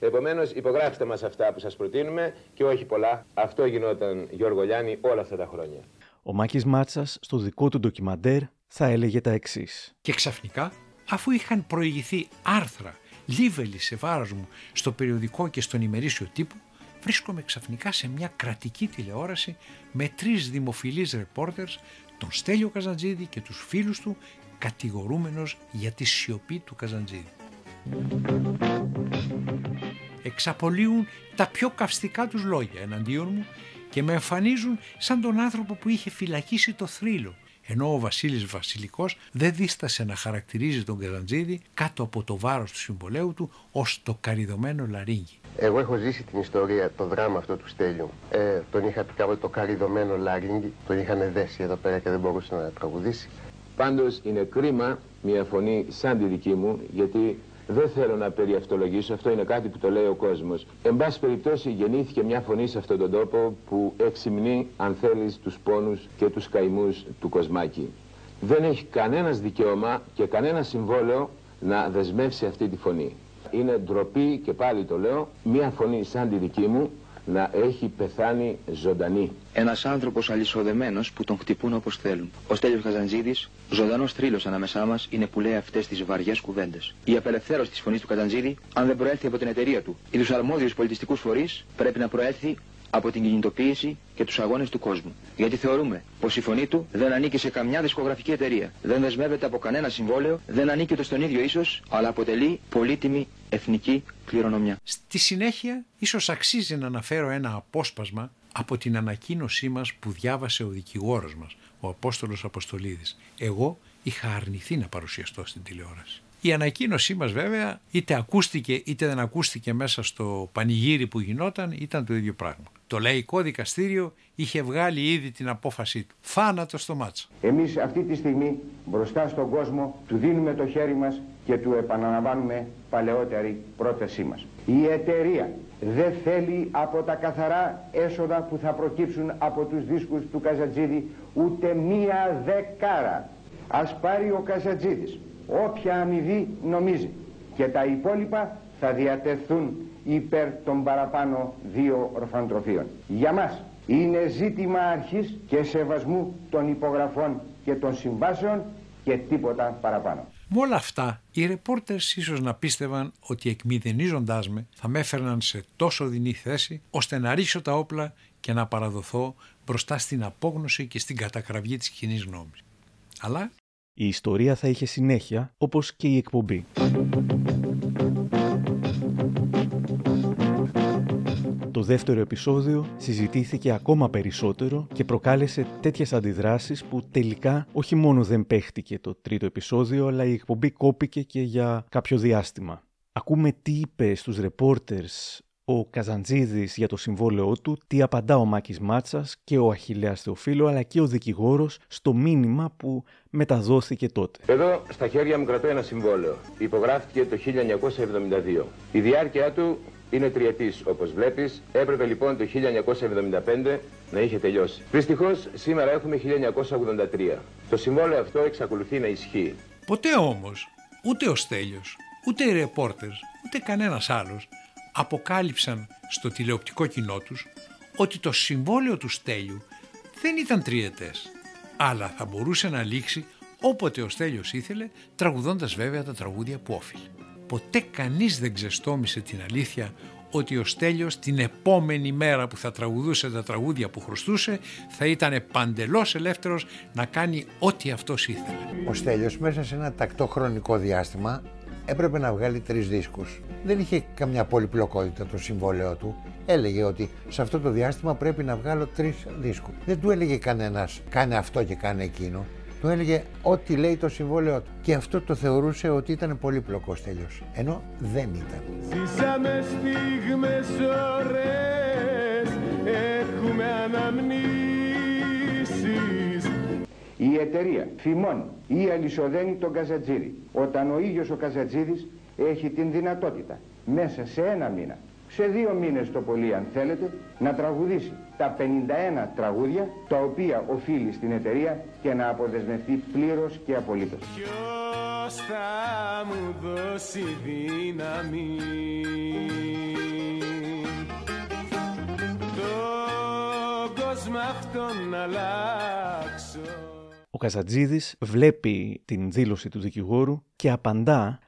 Επομένως, υπογράψτε μας αυτά που σας προτείνουμε και όχι πολλά. Αυτό γινόταν, Γιώργο Λιάννη, όλα αυτά τα χρόνια. Ο Μάκης Μάτσας, στο δικό του ντοκιμαντέρ, θα έλεγε τα εξής. Και ξαφνικά αφού είχαν προηγηθεί άρθρα λίβελοι σε βάρος μου στο περιοδικό και στον ημερήσιο τύπο, βρίσκομαι ξαφνικά σε μια κρατική τηλεόραση με τρεις δημοφιλείς ρεπόρτερς, τον Στέλιο Καζαντζίδη και τους φίλους του, κατηγορούμενος για τη σιωπή του Καζαντζίδη. Εξαπολύουν τα πιο καυστικά τους λόγια εναντίον μου και με εμφανίζουν σαν τον άνθρωπο που είχε φυλακίσει το θρύλο ενώ ο Βασίλης Βασιλικός δεν δίστασε να χαρακτηρίζει τον Καζαντζίδη κάτω από το βάρος του συμβολέου του ως το καριδωμένο λαρίγγι. Εγώ έχω ζήσει την ιστορία, το δράμα αυτό του Στέλιου. Ε, τον είχα πει κάποτε το καριδωμένο λαρίγγι, τον είχαν δέσει εδώ πέρα και δεν μπορούσε να τραγουδήσει. Πάντως είναι κρίμα μια φωνή σαν τη δική μου, γιατί δεν θέλω να περιαυτολογήσω, αυτό είναι κάτι που το λέει ο κόσμος. Εν πάση περιπτώσει γεννήθηκε μια φωνή σε αυτόν τον τόπο που εξυμνεί, αν θέλεις, τους πόνους και τους καημούς του κοσμάκη. Δεν έχει κανένας δικαίωμα και κανένα συμβόλαιο να δεσμεύσει αυτή τη φωνή. Είναι ντροπή και πάλι το λέω, μια φωνή σαν τη δική μου να έχει πεθάνει ζωντανή. Ένας άνθρωπος αλυσοδεμένος που τον χτυπούν όπως θέλουν. Ο Στέλιος Καζαντζίδης, ζωντανός θρύλος ανάμεσά μας, είναι που λέει αυτές τις βαριές κουβέντες. Η απελευθέρωση της φωνής του Καζαντζίδη, αν δεν προέλθει από την εταιρεία του ή τους αρμόδιους πολιτιστικούς φορείς, πρέπει να προέλθει από την κινητοποίηση και τους αγώνες του κόσμου. Γιατί θεωρούμε πως η φωνή του δεν ανήκει σε καμιά δισκογραφική εταιρεία. Δεν δεσμεύεται από κανένα συμβόλαιο, δεν ανήκει ούτε στον ίδιο ίσως, αλλά αποτελεί πολύτιμη εθνική κληρονομιά. Στη συνέχεια, ίσως αξίζει να αναφέρω ένα απόσπασμα από την ανακοίνωσή μας που διάβασε ο δικηγόρος μας, ο Απόστολος Αποστολίδης. Εγώ είχα αρνηθεί να παρουσιαστώ στην τηλεόραση. Η ανακοίνωσή μας βέβαια είτε ακούστηκε είτε δεν ακούστηκε μέσα στο πανηγύρι που γινόταν ήταν το ίδιο πράγμα. Το λαϊκό δικαστήριο είχε βγάλει ήδη την απόφασή του. Θάνατο στο μάτσο. Εμείς αυτή τη στιγμή μπροστά στον κόσμο του δίνουμε το χέρι μας και του επαναλαμβάνουμε παλαιότερη πρότασή μας. Η εταιρεία δεν θέλει από τα καθαρά έσοδα που θα προκύψουν από τους δίσκους του Καζατζίδη ούτε μία δεκάρα. Ας πάρει ο Καζατζίδης όποια αμοιβή νομίζει και τα υπόλοιπα θα διατεθούν υπέρ των παραπάνω δύο ορφαντροφίων. Για μας είναι ζήτημα αρχής και σεβασμού των υπογραφών και των συμβάσεων και τίποτα παραπάνω. Με όλα αυτά, οι ρεπόρτερς ίσως να πίστευαν ότι εκμηδενίζοντάς με θα με έφερναν σε τόσο δεινή θέση ώστε να ρίξω τα όπλα και να παραδοθώ μπροστά στην απόγνωση και στην κατακραυγή της κοινής γνώμης. Αλλά... Η ιστορία θα είχε συνέχεια, όπως και η εκπομπή. Το δεύτερο επεισόδιο συζητήθηκε ακόμα περισσότερο και προκάλεσε τέτοιες αντιδράσεις που τελικά όχι μόνο δεν παίχτηκε το τρίτο επεισόδιο, αλλά η εκπομπή κόπηκε και για κάποιο διάστημα. Ακούμε τι είπε στους reporters ο Καζαντζίδης για το συμβόλαιό του, τι απαντά ο Μάκης Μάτσας και ο Αχιλέας Θεοφίλου, αλλά και ο δικηγόρος στο μήνυμα που μεταδόθηκε τότε. Εδώ στα χέρια μου κρατώ ένα συμβόλαιο. Υπογράφηκε το 1972. Η διάρκεια του είναι τριετής όπως βλέπεις. Έπρεπε λοιπόν το 1975 να είχε τελειώσει. Δυστυχώς σήμερα έχουμε 1983. Το συμβόλαιο αυτό εξακολουθεί να ισχύει. Ποτέ όμως ούτε ο Στέλιος, ούτε οι ρεπόρτερς, ούτε κανένας άλλος αποκάλυψαν στο τηλεοπτικό κοινό τους ότι το συμβόλαιο του Στέλιου δεν ήταν τριετές, αλλά θα μπορούσε να λήξει όποτε ο Στέλιος ήθελε, τραγουδώντας βέβαια τα τραγούδια που όφιλε. Ποτέ κανείς δεν ξεστόμησε την αλήθεια ότι ο Στέλιος την επόμενη μέρα που θα τραγουδούσε τα τραγούδια που χρωστούσε θα ήταν παντελώς ελεύθερος να κάνει ό,τι αυτός ήθελε. Ο Στέλιος μέσα σε ένα τακτό χρονικό διάστημα έπρεπε να βγάλει τρεις δίσκους. Δεν είχε καμιά πολυπλοκότητα το συμβόλαιο του. Έλεγε ότι σε αυτό το διάστημα πρέπει να βγάλω τρεις δίσκους. Δεν του έλεγε κανένας κάνε αυτό και κάνε εκείνο. Του έλεγε ό,τι λέει το συμβόλαιο του. Και αυτό το θεωρούσε ότι ήταν πολύπλοκος τέλειος. Ενώ δεν ήταν. Ζήσαμε στιγμές ωραίες, έχουμε αναμνήσεις Η εταιρεία φημώνει ή αλυσοδένει τον Καζατζίδη όταν ο ίδιος ο Καζατζίδης έχει την δυνατότητα μέσα σε ένα μήνα σε δύο μήνες το πολύ αν θέλετε, να τραγουδήσει τα 51 τραγούδια τα οποία οφείλει στην εταιρεία και να αποδεσμευτεί πλήρως και απολύτως. Ποιος θα μου δώσει δύναμη; Τον κόσμο αυτόν να αλλάξω Ο Καζατζίδης βλέπει την δήλωση του δικηγόρου και απαντά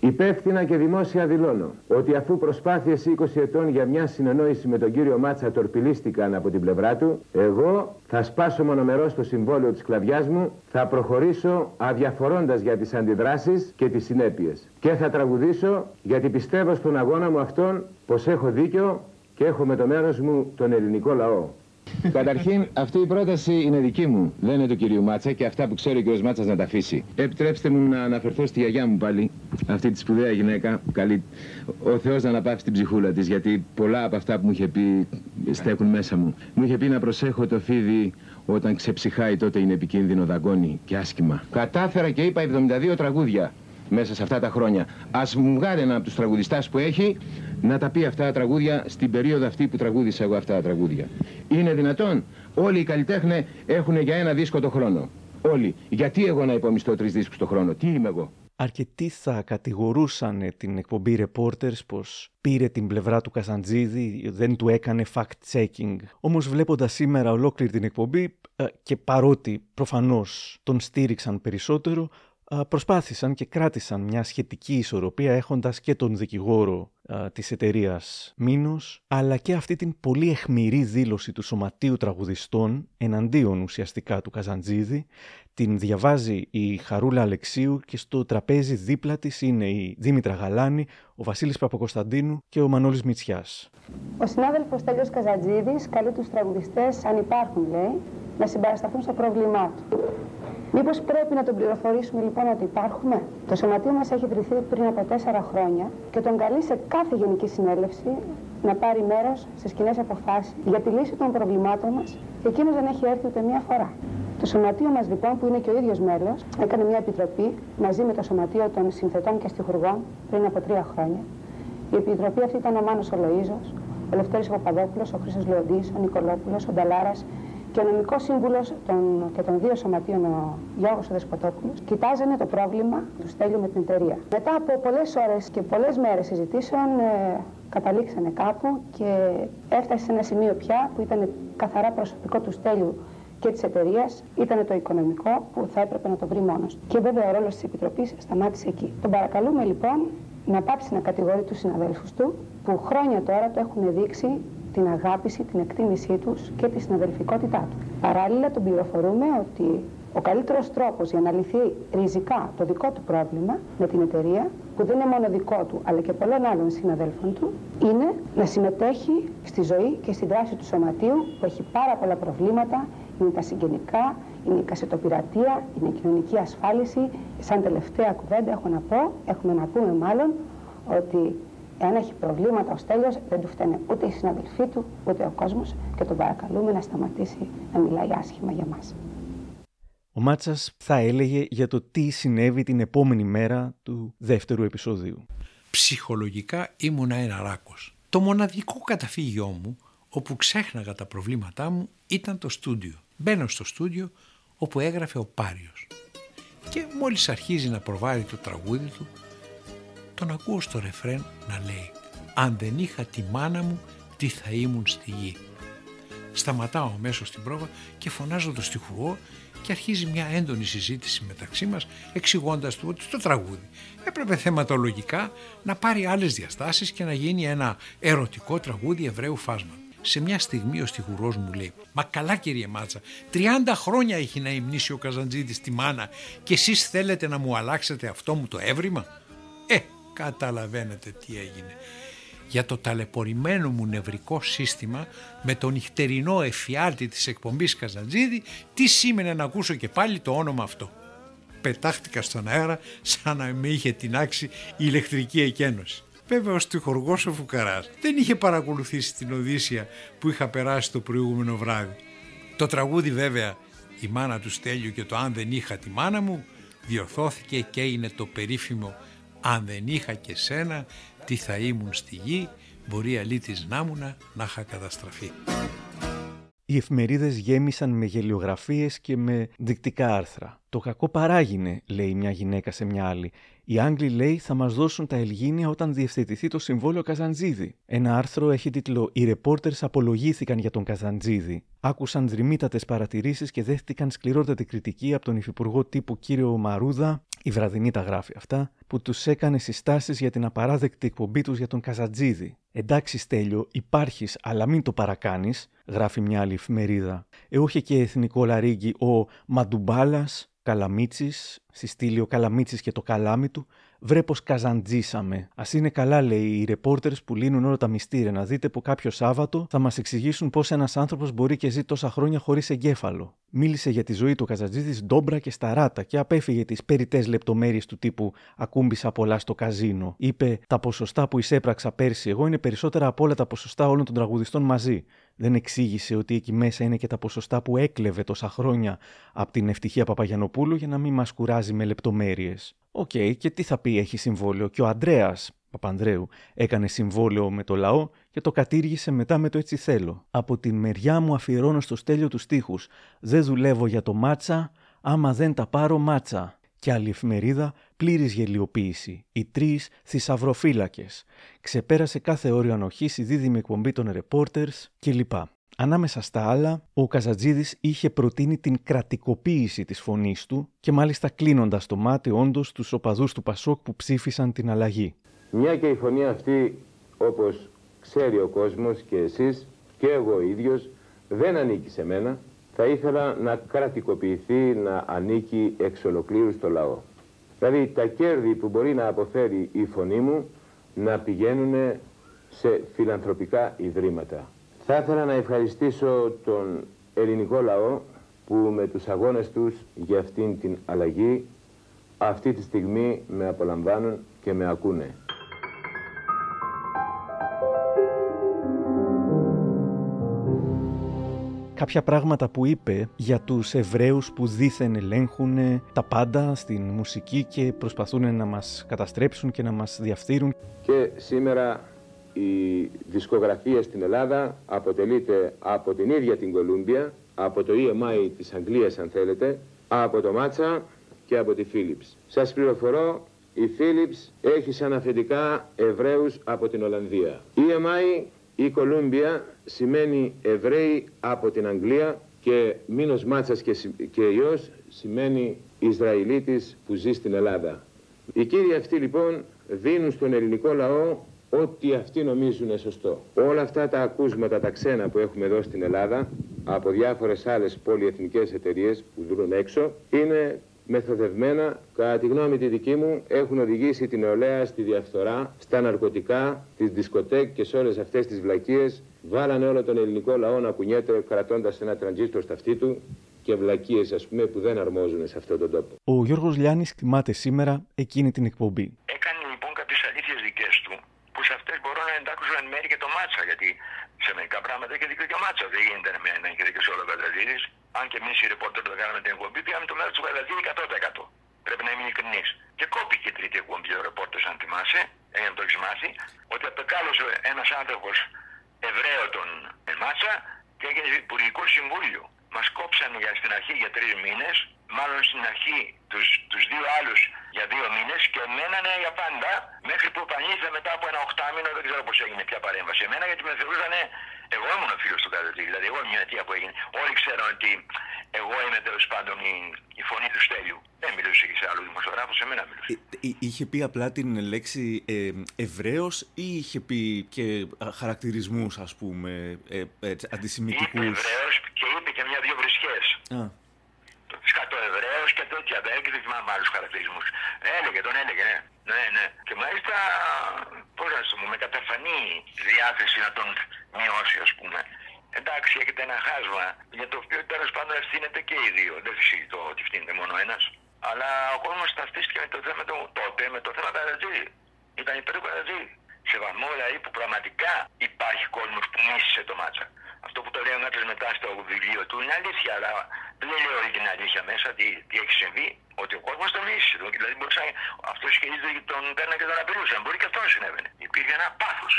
Υπεύθυνα και δημόσια δηλώνω ότι αφού προσπάθειες 20 ετών για μια συνεννόηση με τον κύριο Μάτσα τορπιλίστηκαν από την πλευρά του, εγώ θα σπάσω μονομερό το συμβόλαιο της κλαβιάς μου, θα προχωρήσω αδιαφορώντας για τις αντιδράσεις και τις συνέπειες. Και θα τραγουδήσω γιατί πιστεύω στον αγώνα μου αυτόν πως έχω δίκιο και έχω με το μέρος μου τον ελληνικό λαό. Καταρχήν, αυτή η πρόταση είναι δική μου. Δεν είναι του κυρίου Μάτσα και αυτά που ξέρει ο κύριος Μάτσας να τα αφήσει. Επιτρέψτε μου να αναφερθώ στη γιαγιά μου πάλι. Αυτή τη σπουδαία γυναίκα. Καλή... Ο Θεός να αναπαύσει την ψυχούλα της, γιατί πολλά από αυτά που μου είχε πει στέκουν μέσα μου. Μου είχε πει να προσέχω το φίδι όταν ξεψυχάει τότε είναι επικίνδυνο δαγκόνι και άσχημα. Κατάφερα και είπα 72 τραγούδια μέσα σε αυτά τα χρόνια. Α μου βγάλει ένα από τους τραγουδιστάς που έχει να τα πει αυτά τα τραγούδια στην περίοδο αυτή που τραγούδισα εγώ αυτά τα τραγούδια. Είναι δυνατόν; Όλοι οι καλλιτέχνε έχουν για ένα δίσκο το χρόνο. Όλοι. Γιατί εγώ να υπομισθώ τρεις δίσκους το χρόνο; Τι είμαι εγώ; Αρκετοί θα κατηγορούσαν την εκπομπή Reporters πως πήρε την πλευρά του Καζαντζίδη, δεν του έκανε fact-checking. Όμως βλέποντας σήμερα ολόκληρη την εκπομπή ε, και παρότι προφανώς τον στήριξαν περισσότερο, προσπάθησαν και κράτησαν μια σχετική ισορροπία έχοντας και τον δικηγόρο της εταιρείας Μίνος, αλλά και αυτή την πολύ εχμηρή δήλωση του Σωματείου Τραγουδιστών εναντίον ουσιαστικά του Καζαντζίδη. Την διαβάζει η Χαρούλα Αλεξίου και στο τραπέζι δίπλα της είναι η Δήμητρα Γαλάνη, ο Βασίλης Παπακοσταντίνου και ο Μανώλης Μητσιάς. Ο συνάδελφος Τέλειος Καζαντζίδης καλεί τους τραγουδιστές, αν υπάρχουν λέει, να συμπαρασταθούν στο πρόβλημά του. Μήπως πρέπει να τον πληροφορήσουμε λοιπόν ότι υπάρχουμε; Το σωματείο μας έχει ιδρυθεί πριν από τέσσερα χρόνια και τον καλεί σε κάθε γενική συνέλευση να πάρει μέρος σε κοινές αποφάσεις για τη λύση των προβλημάτων μας και εκείνος δεν έχει έρθει ούτε μία φορά. Το σωματείο μας λοιπόν, που είναι και ο ίδιος μέλος, έκανε μια επιτροπή μαζί με το σωματείο των συνθετών και στιχουργών πριν από τρία χρόνια. Η επιτροπή αυτή ήταν ο Μάνος Ολοΐζος, ο Λευτέρης Παπαδόπουλος, ο Χρήστος Λεοντής, ο Νικολόπουλος, ο Νταλάρας και ο νομικός σύμβουλος και των δύο σωματείων, ο Γιώργος Δεσποτόπουλος, κοιτάζανε το πρόβλημα του Στέλιου με την εταιρεία. Μετά από πολλές ώρες και πολλές μέρες συζητήσεων, ε, καταλήξανε κάπου και έφτασε σε ένα σημείο πια που ήταν καθαρά προσωπικό του Στέλιου και της εταιρείας ήταν το οικονομικό που θα έπρεπε να το βρει μόνος. Και βέβαια ο ρόλος της Επιτροπής σταμάτησε εκεί. Τον παρακαλούμε λοιπόν να πάψει να κατηγορεί τους συναδέλφους του που χρόνια τώρα το έχουν δείξει την αγάπηση, την εκτίμησή τους και τη συναδελφικότητά του. Παράλληλα τον πληροφορούμε ότι ο καλύτερος τρόπος για να λυθεί ριζικά το δικό του πρόβλημα με την εταιρεία, που δεν είναι μόνο δικό του, αλλά και πολλών άλλων συναδέλφων του, είναι να συμμετέχει στη ζωή και στη δράση του σωματείου, που έχει πάρα πολλά προβλήματα, είναι τα συγγενικά, είναι η κασετοπειρατεία, είναι η κοινωνική ασφάλιση. Σαν τελευταία κουβέντα έχω να πω, έχουμε να πούμε μάλλον, ότι Εάν έχει προβλήματα ο Στέλιος, δεν του φταίνε ούτε οι συναδελφοί του, ούτε ο κόσμος και τον παρακαλούμε να σταματήσει να μιλάει άσχημα για μας. Ο Μάτσας θα έλεγε για το τι συνέβη την επόμενη μέρα του δεύτερου επεισοδίου. Ψυχολογικά ήμουνα ένα ράκος. Το μοναδικό καταφύγιό μου, όπου ξέχναγα τα προβλήματά μου, ήταν το στούντιο. Μπαίνω στο στούντιο όπου έγραφε ο Πάριος. Και μόλις αρχίζει να προβάλλει το τραγούδι του, τον ακούω στο ρεφρέν να λέει «Αν δεν είχα τη μάνα μου, τι θα ήμουν στη γη». Σταματάω αμέσως στην πρόβα και φωνάζω το στιχουργό και αρχίζει μια έντονη συζήτηση μεταξύ μας εξηγώντας του ότι το τραγούδι έπρεπε θεματολογικά να πάρει άλλες διαστάσεις και να γίνει ένα ερωτικό τραγούδι Εβραίου φάσμα. Σε μια στιγμή ο στιχουρός μου λέει «Μα καλά κύριε Μάτσα, 30 χρόνια έχει να υμνήσει ο Καζαντζίδης τη μάνα και εσείς θέλετε να μου αλλάξετε αυτό μου το έβριμα» Ε, Καταλαβαίνετε τι έγινε. Για το ταλαιπωρημένο μου νευρικό σύστημα με τον νυχτερινό εφιάλτη της εκπομπής Καζαντζίδη τι σήμαινε να ακούσω και πάλι το όνομα αυτό. Πετάχτηκα στον αέρα σαν να με είχε τεινάξει η ηλεκτρική εκένωση. Βέβαια ο στιχοργός ο Φουκαράς δεν είχε παρακολουθήσει την Οδύσσια που είχα περάσει το προηγούμενο βράδυ. Το τραγούδι βέβαια η μάνα του Στέλιου και το αν δεν είχα τη μάνα μου διορθώθηκε και είναι το περίφημο αν δεν είχα και σένα, τι θα ήμουν στη γη, μπορεί αλήτης να ήμουνα να είχα καταστραφεί. Οι εφημερίδες γέμισαν με γελιογραφίες και με δεικτικά άρθρα. Το κακό παράγινε, λέει μια γυναίκα σε μια άλλη. Οι Άγγλοι, λέει, θα μας δώσουν τα Ελγίνια όταν διευθετηθεί το συμβόλαιο Καζαντζίδη. Ένα άρθρο έχει τίτλο Οι ρεπόρτερς απολογήθηκαν για τον Καζαντζίδη. Άκουσαν δρυμύτατες παρατηρήσεις και δέχτηκαν σκληρότατη κριτική από τον υφυπουργό τύπου κύριο Μαρούδα, η βραδινή τα γράφει αυτά, που τους έκανε συστάσεις για την απαράδεκτη εκπομπή τους για τον Καζαντζίδη. Εντάξει, Στέλιο, υπάρχεις, αλλά μην το παρακάνεις, γράφει μια άλλη εφημερίδα. Ε, και εθνικό λαρίγκι ο Μαντουμπάλας, Καλαμίτσι, στη στήλη ο Καλαμίτσι και το καλάμι του, βρε πως καζαντζήσαμε. Α είναι καλά, λέει, οι ρεπόρτερς που λύνουν όλα τα μυστήρια. Να δείτε που κάποιο Σάββατο θα μας εξηγήσουν πώ ένας άνθρωπος μπορεί και ζει τόσα χρόνια χωρίς εγκέφαλο. Μίλησε για τη ζωή του Καζαντζίδη ντόμπρα και σταράτα και απέφυγε τις περιττές λεπτομέρειες του τύπου Ακούμπησα πολλά στο καζίνο. Είπε: Τα ποσοστά που εισέπραξα πέρσι εγώ είναι περισσότερα από όλα τα ποσοστά όλων των τραγουδιστών μαζί. Δεν εξήγησε ότι εκεί μέσα είναι και τα ποσοστά που έκλεβε τόσα χρόνια από την ευτυχία Παπαγιαννοπούλου για να μην μας κουράζει με λεπτομέρειες. OK, okay, και τι θα πει έχει συμβόλαιο; Και ο Αντρέας Παπανδρέου έκανε συμβόλαιο με το λαό και το κατήργησε μετά με το έτσι θέλω. Από την μεριά μου αφιερώνω στο Στέλιο τους στίχους. Δεν δουλεύω για το Μάτσα, άμα δεν τα πάρω μάτσα. Και άλλη εφημερίδα, πλήρης γελιοποίηση. Οι τρεις θησαυροφύλακες. Ξεπέρασε κάθε όριο ανοχής η δίδυμη εκπομπή των reporters κλπ. Ανάμεσα στα άλλα, ο Καζατζίδης είχε προτείνει την κρατικοποίηση της φωνής του και μάλιστα κλείνοντας το μάτι όντως τους οπαδούς του Πασόκ που ψήφισαν την αλλαγή. Μια και η φωνή αυτή, όπως ξέρει ο κόσμος και εσείς και εγώ ο ίδιος, δεν ανήκει σε μένα, θα ήθελα να κρατικοποιηθεί, να ανήκει εξ ολοκλήρου στο λαό. Δηλαδή τα κέρδη που μπορεί να αποφέρει η φωνή μου να πηγαίνουν σε φιλανθρωπικά ιδρύματα. Θα ήθελα να ευχαριστήσω τον ελληνικό λαό που με τους αγώνες τους για αυτήν την αλλαγή αυτή τη στιγμή με απολαμβάνουν και με ακούνε. κάποια πράγματα που είπε για τους Εβραίους που δήθεν ελέγχουν τα πάντα στην μουσική και προσπαθούν να μας καταστρέψουν και να μας διαφθείρουν. Και σήμερα η δισκογραφία στην Ελλάδα αποτελείται από την ίδια την Κολούμπια, από το EMI της Αγγλίας αν θέλετε, από το Μάτσα και από τη Philips. Σας πληροφορώ, η Philips έχει σαν αφεντικά Εβραίους από την Ολλανδία. EMI η Κολούμπια σημαίνει Εβραίοι από την Αγγλία και μήνος μάτσας και, και ιός σημαίνει Ισραηλίτης που ζει στην Ελλάδα. Οι κύριοι αυτοί λοιπόν δίνουν στον ελληνικό λαό ό,τι αυτοί νομίζουν σωστό. Όλα αυτά τα ακούσματα τα ξένα που έχουμε εδώ στην Ελλάδα από διάφορες άλλες πολυεθνικές εταιρείες που δρούν έξω είναι μεθοδευμένα, κατά τη γνώμη τη δική μου, έχουν οδηγήσει την νεολαία στη διαφθορά, στα ναρκωτικά, τις δισκοτέκ και σε όλες αυτές τις βλακίες. Βάλανε όλο τον ελληνικό λαό να κουνιέται κρατώντας ένα τραντζίστρο στα αυτή του και βλακίες ας πούμε που δεν αρμόζουν σε αυτόν τον τόπο. Ο Γιώργος Λιάννης τιμάται σήμερα εκείνη την εκπομπή. Έκανε λοιπόν κάποιες αλήθειες δικές του που σε αυτές μπορώ να εντάξω εν μέρει και το μάτσα γιατί σε μερικά πράγματα έχει δίκιο και ο μάτσα. Δεν γίνεται να έχει δίκιο σε όλο ο Καζατζίδης. Αν και εμείς οι ρεπόρτερ που κάναμε την εκπομπή πήγαμε το μέρος του Καζατζίδη 100%. Πρέπει να είμαι ειλικρινής. Και κόπηκε η τρίτη εκπομπή ο ρεπόρτερ, αν θυμάσαι, έγινε το έχεις μάθει, ότι απεκάλωσε ένας άνθρωπος Εβραίο τον Μάτσα και έγινε υπουργικό συμβούλιο. Μας κόψαν για, στην αρχή για τρεις μήνες, μάλλον στην αρχή τους, τους δύο άλλους για δύο μήνες και μένανε για πάντα μέχρι που επανήλθε μετά από ένα οχτάμινο, δεν ξέρω πώς έγινε πια παρέμβαση. Εμένα γιατί με θεωρούσαν, εγώ ήμουν ο φίλος του Καζατζή, δηλαδή εγώ μια αιτία που έγινε. Όλοι ξέρουν ότι εγώ είμαι τέλος πάντων η, η φωνή του Στέλιου. Δεν μιλούσε και σε άλλο δημοσιογράφο, σε μένα μιλούσε. Ε, είχε πει απλά την λέξη ε, Εβραίος ή είχε πει και χαρακτηρισμούς ας πούμε ε, ε, αντισημιτικούς; Είπε Εβραίος και είπε και μια-δυο βρισχές. Α. Σκατοεβραίο και τέτοια. Δεν δεν θυμάμαι άλλους χαρακτηρισμούς. Έλεγε, τον έλεγε, ναι. Ναι, ναι. Και μάλιστα, πώς να σου πούμε, με καταφανή διάθεση να τον μειώσει, ας πούμε. Εντάξει, έχετε ένα χάσμα για το οποίο τέλος πάντων ευθύνεται και οι δύο. Δεν συζητώ ότι φτύνεται μόνο ένας. Αλλά ο κόσμος ταυτίστηκε με το θέμα του τότε με το θέμα Καρατζή. Ήταν υπέρ του Καρατζή. Σε βαθμό δηλαδή που πραγματικά υπάρχει κόσμος που μίσησε το μάτσα. Αυτό που το λέει ο Νάτος μετά στο βιβλίο του είναι αλήθεια, αλλά δεν λέει όλη την αλήθεια μέσα τι, τι έχει συμβεί, ότι ο κόσμος τον μίσησε. Δηλαδή μπορούσε αυτός ισχυρίζεται ότι τον παίρναν και τον απειλούσαν. Μπορεί και αυτός συνέβαινε. Υπήρχε ένα πάθος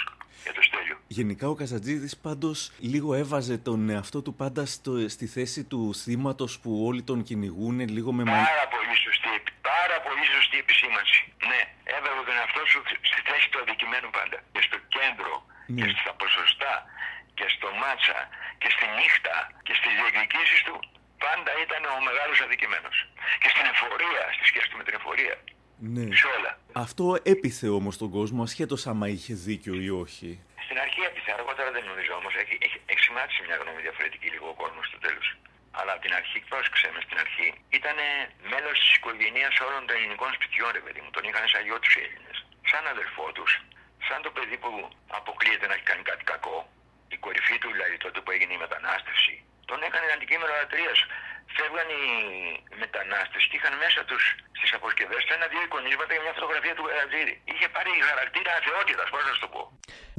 για το στέλιο. Γενικά ο Καζατζίδη πάντως λίγο έβαζε τον εαυτό του πάντα στο, στη θέση του θύματος που όλοι τον κυνηγούν λίγο με Πάρα πολύ σωστή, πάρα πολύ σωστή επισήμανση. Ναι, έβαλε τον εαυτό σου στη θέση του αδικημένου πάντα. Και στο κέντρο Ναι. και στα ποσοστά και στο μάτσα και στη νύχτα και στις διεκδικήσεις του πάντα ήταν ο μεγάλος αδικημένος. Και στην εφορία, στη σχέση του με την εφορία. Ναι. Σε όλα. Αυτό έπιθε όμως τον κόσμο, ασχέτως άμα είχε δίκιο ή όχι. Στην αρχή έπειτα, αργότερα δεν νομίζω όμως, έχει, έχει, έχει σημάδίσει μια γνώμη διαφορετική λίγο ο κόσμος στο τέλος. Αλλά από την αρχή, πρόσεξε με στην αρχή, ήταν μέλος της οικογένειας όλων των ελληνικών σπιτιών, ρε παιδί μου. Τον είχαν σαν γιο τους οι Έλληνες. Σαν αδερφό τους. Σαν το παιδί που αποκλείεται να έχει κάνει κάτι κακό. Η κορυφή του δηλαδή τότε που έγινε η μετανάστευση. Τον έκανε αντικείμενο λατρείας. Φεύγαν οι μετανάστες και είχαν μέσα τους στις αποσκευές του ένα-δύο εικονίσματα για μια φωτογραφία του Καρατζήρη. Είχε πάρει χαρακτήρα αθεότητας, πώς να σου το πω.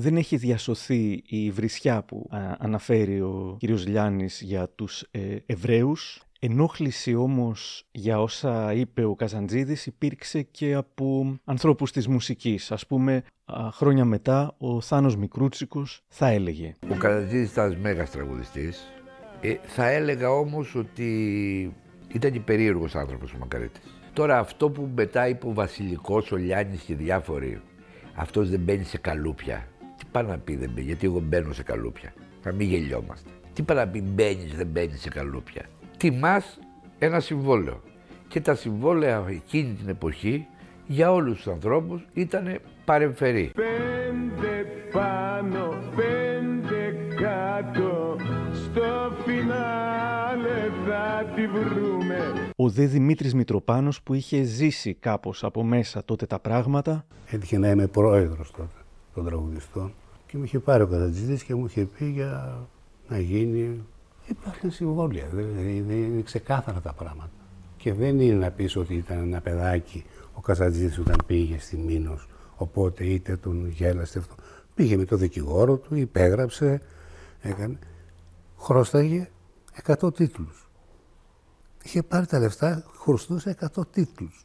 Δεν έχει διασωθεί η βρισιά που α, αναφέρει ο κύριος Λιάννης για τους ε, Εβραίους; Ενόχληση όμως για όσα είπε ο Καζαντζίδης υπήρξε και από ανθρώπους της μουσικής. Ας πούμε, α, χρόνια μετά ο Θάνος Μικρούτσικος θα έλεγε Ο Καρατζίδης ήταν μέγας τραγουδιστής. Ε, θα έλεγα όμως ότι ήταν και περίεργος άνθρωπος ο Μακαρίτης. Τώρα αυτό που μετά είπε ο Βασιλικός, ο Λιάννης και διάφοροι, αυτός δεν μπαίνει σε καλούπια. Τι πάει να πει δεν μπαίνει, γιατί εγώ μπαίνω σε καλούπια. Να μην γελιόμαστε. Τι πάει να πει μπαίνεις, δεν μπαίνεις σε καλούπια. Τιμάς ένα συμβόλαιο. Και τα συμβόλαια εκείνη την εποχή για όλους τους ανθρώπους ήταν παρεμφερή. Πέντε πάνω, πέντε κάτω, στο φινάλε θα τη βρούμε. ο δε Δημήτρης Μητροπάνος που είχε ζήσει κάπως από μέσα τότε τα πράγματα Έτυχε να είμαι πρόεδρος τότε των τραγουδιστών και μου είχε πάρει ο Κατατζίδης και μου είχε πει για να γίνει. Υπάρχουν συμβόλαια, δεν, δεν- δεν είναι ξεκάθαρα τα πράγματα. Και δεν είναι να πεις ότι ήταν ένα παιδάκι ο Καζατζίδης όταν πήγε στη Μήνος, οπότε είτε τον γέλασε αυτό. Πήγε με το δικηγόρο του, υπέγραψε, έκανε. Χρώσταγε 100 τίτλους. Είχε πάρει τα λεφτά, χρωστούσε 100 τίτλους.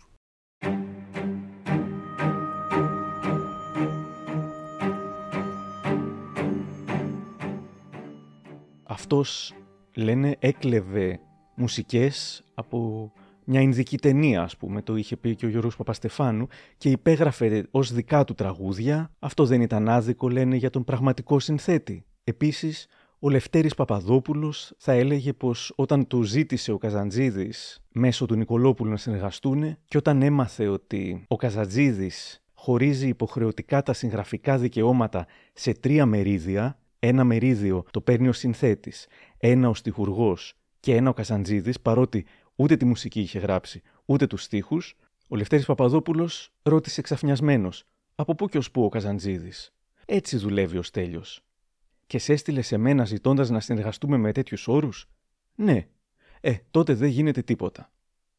αυτός λένε έκλεβε μουσικές από μια Ινδική ταινία ας πούμε, το είχε πει και ο Γιώργος Παπαστεφάνου και υπέγραφε ως δικά του τραγούδια. Αυτό δεν ήταν άδικο λένε για τον πραγματικό συνθέτη. Επίσης, ο Λευτέρης Παπαδόπουλος θα έλεγε πως όταν του ζήτησε ο Καζαντζίδης μέσω του Νικολόπουλου να συνεργαστούν και όταν έμαθε ότι ο Καζαντζίδης χωρίζει υποχρεωτικά τα συγγραφικά δικαιώματα σε τρία μερίδια, ένα μερίδιο το παίρνει ο συνθέτης, ένα ο στιχουργός και ένα ο Καζαντζίδης, παρότι ούτε τη μουσική είχε γράψει, ούτε τους στίχους, ο Λευτέρης Παπαδόπουλος ρώτησε ξαφνιασμένος «Από πού και ως πού ο Καζαντζίδης» Έτσι δουλεύει ο Στέλιος. Και σε έστειλε σε μένα ζητώντας να συνεργαστούμε με τέτοιους όρους; Ναι. Ε, τότε δεν γίνεται τίποτα.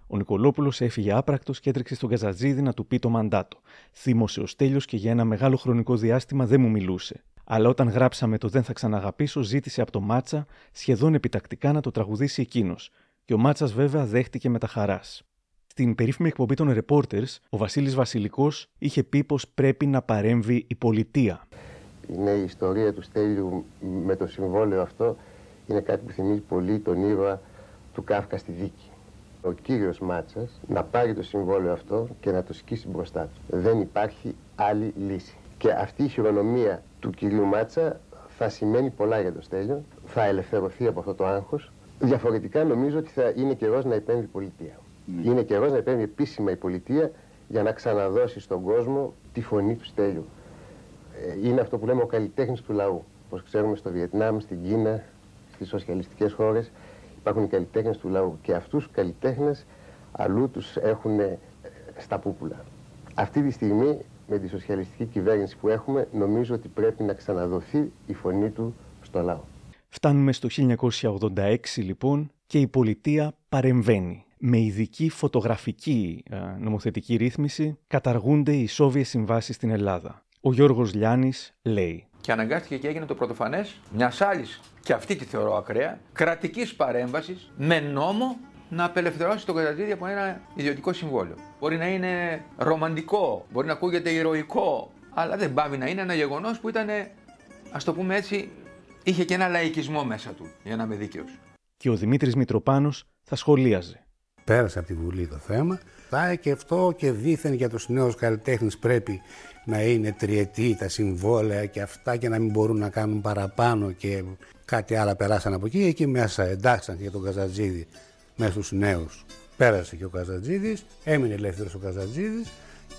Ο Νικολόπουλος έφυγε άπρακτος και έτρεξε στον Καζατζίδη να του πει το μαντάτο. Θύμωσε ο Στέλιος και για ένα μεγάλο χρονικό διάστημα δεν μου μιλούσε. Αλλά όταν γράψαμε το Δεν θα ξαναγαπήσω, ζήτησε από το Μάτσα σχεδόν επιτακτικά να το τραγουδήσει εκείνος. Και ο Μάτσας βέβαια δέχτηκε με τα χαράς. Στην περίφημη εκπομπή των Reporters, ο Βασίλης Βασιλικός είχε πει πως πρέπει να παρέμβει η πολιτεία είναι η ιστορία του Στέλιου με το συμβόλαιο αυτό είναι κάτι που θυμίζει πολύ τον ήρωα του Κάφκα στη δίκη. Ο κύριος Μάτσας να πάρει το συμβόλαιο αυτό και να το σκίσει μπροστά του. Δεν υπάρχει άλλη λύση. Και αυτή η χειρονομία του κυρίου Μάτσα θα σημαίνει πολλά για το Στέλιο, θα ελευθερωθεί από αυτό το άγχος. Διαφορετικά νομίζω ότι θα είναι καιρός να επέμβει η πολιτεία. Ναι. Είναι καιρός να επέμβει επίσημα η πολιτεία για να ξαναδώσει στον κόσμο τη φωνή του Στέλιου. Ε, είναι αυτό που λέμε ο καλλιτέχνης του λαού. Όπως ξέρουμε στο Βιετνάμ, στην Κίνα, στις σοσιαλιστικές χώρες υπάρχουν οι καλλιτέχνες του λαού και αυτούς τους καλλιτέχνες αλλού τους έχουν ε, στα πούπουλα. Αυτή τη στιγμή με τη σοσιαλιστική κυβέρνηση που έχουμε νομίζω ότι πρέπει να ξαναδοθεί η φωνή του στο λαό. Φτάνουμε στο 1986 λοιπόν και η πολιτεία παρεμβαίνει. Με ειδική φωτογραφική ε, νομοθετική ρύθμιση καταργούνται οι Σόβιες συμβάσεις στην Ελλάδα. Ο Γιώργος Λιάννης λέει και αναγκάστηκε και έγινε το πρωτοφανές μιας άλλης, και αυτή τη θεωρώ ακραία, κρατικής παρέμβασης με νόμο να απελευθερώσει τον κατατίδη από ένα ιδιωτικό συμβόλαιο. Μπορεί να είναι ρομαντικό, μπορεί να ακούγεται ηρωικό, αλλά δεν πάβει να είναι ένα γεγονός που ήταν, ας το πούμε έτσι, είχε και ένα λαϊκισμό μέσα του, για να είμαι δίκαιος. Και ο Δημήτρης Μητροπάνος θα σχολίαζε. Πέρασε από τη Βουλή το θέμα. Θα και αυτό και δήθεν για τους νέους καλλιτέχνες πρέπει να είναι τριετή τα συμβόλαια και αυτά και να μην μπορούν να κάνουν παραπάνω και κάτι άλλο περάσαν από εκεί. Εκεί μέσα εντάξαν και τον Καζατζίδη μέσα στους νέους. Πέρασε και ο Καζατζίδης, έμεινε ελεύθερος ο Καζατζίδης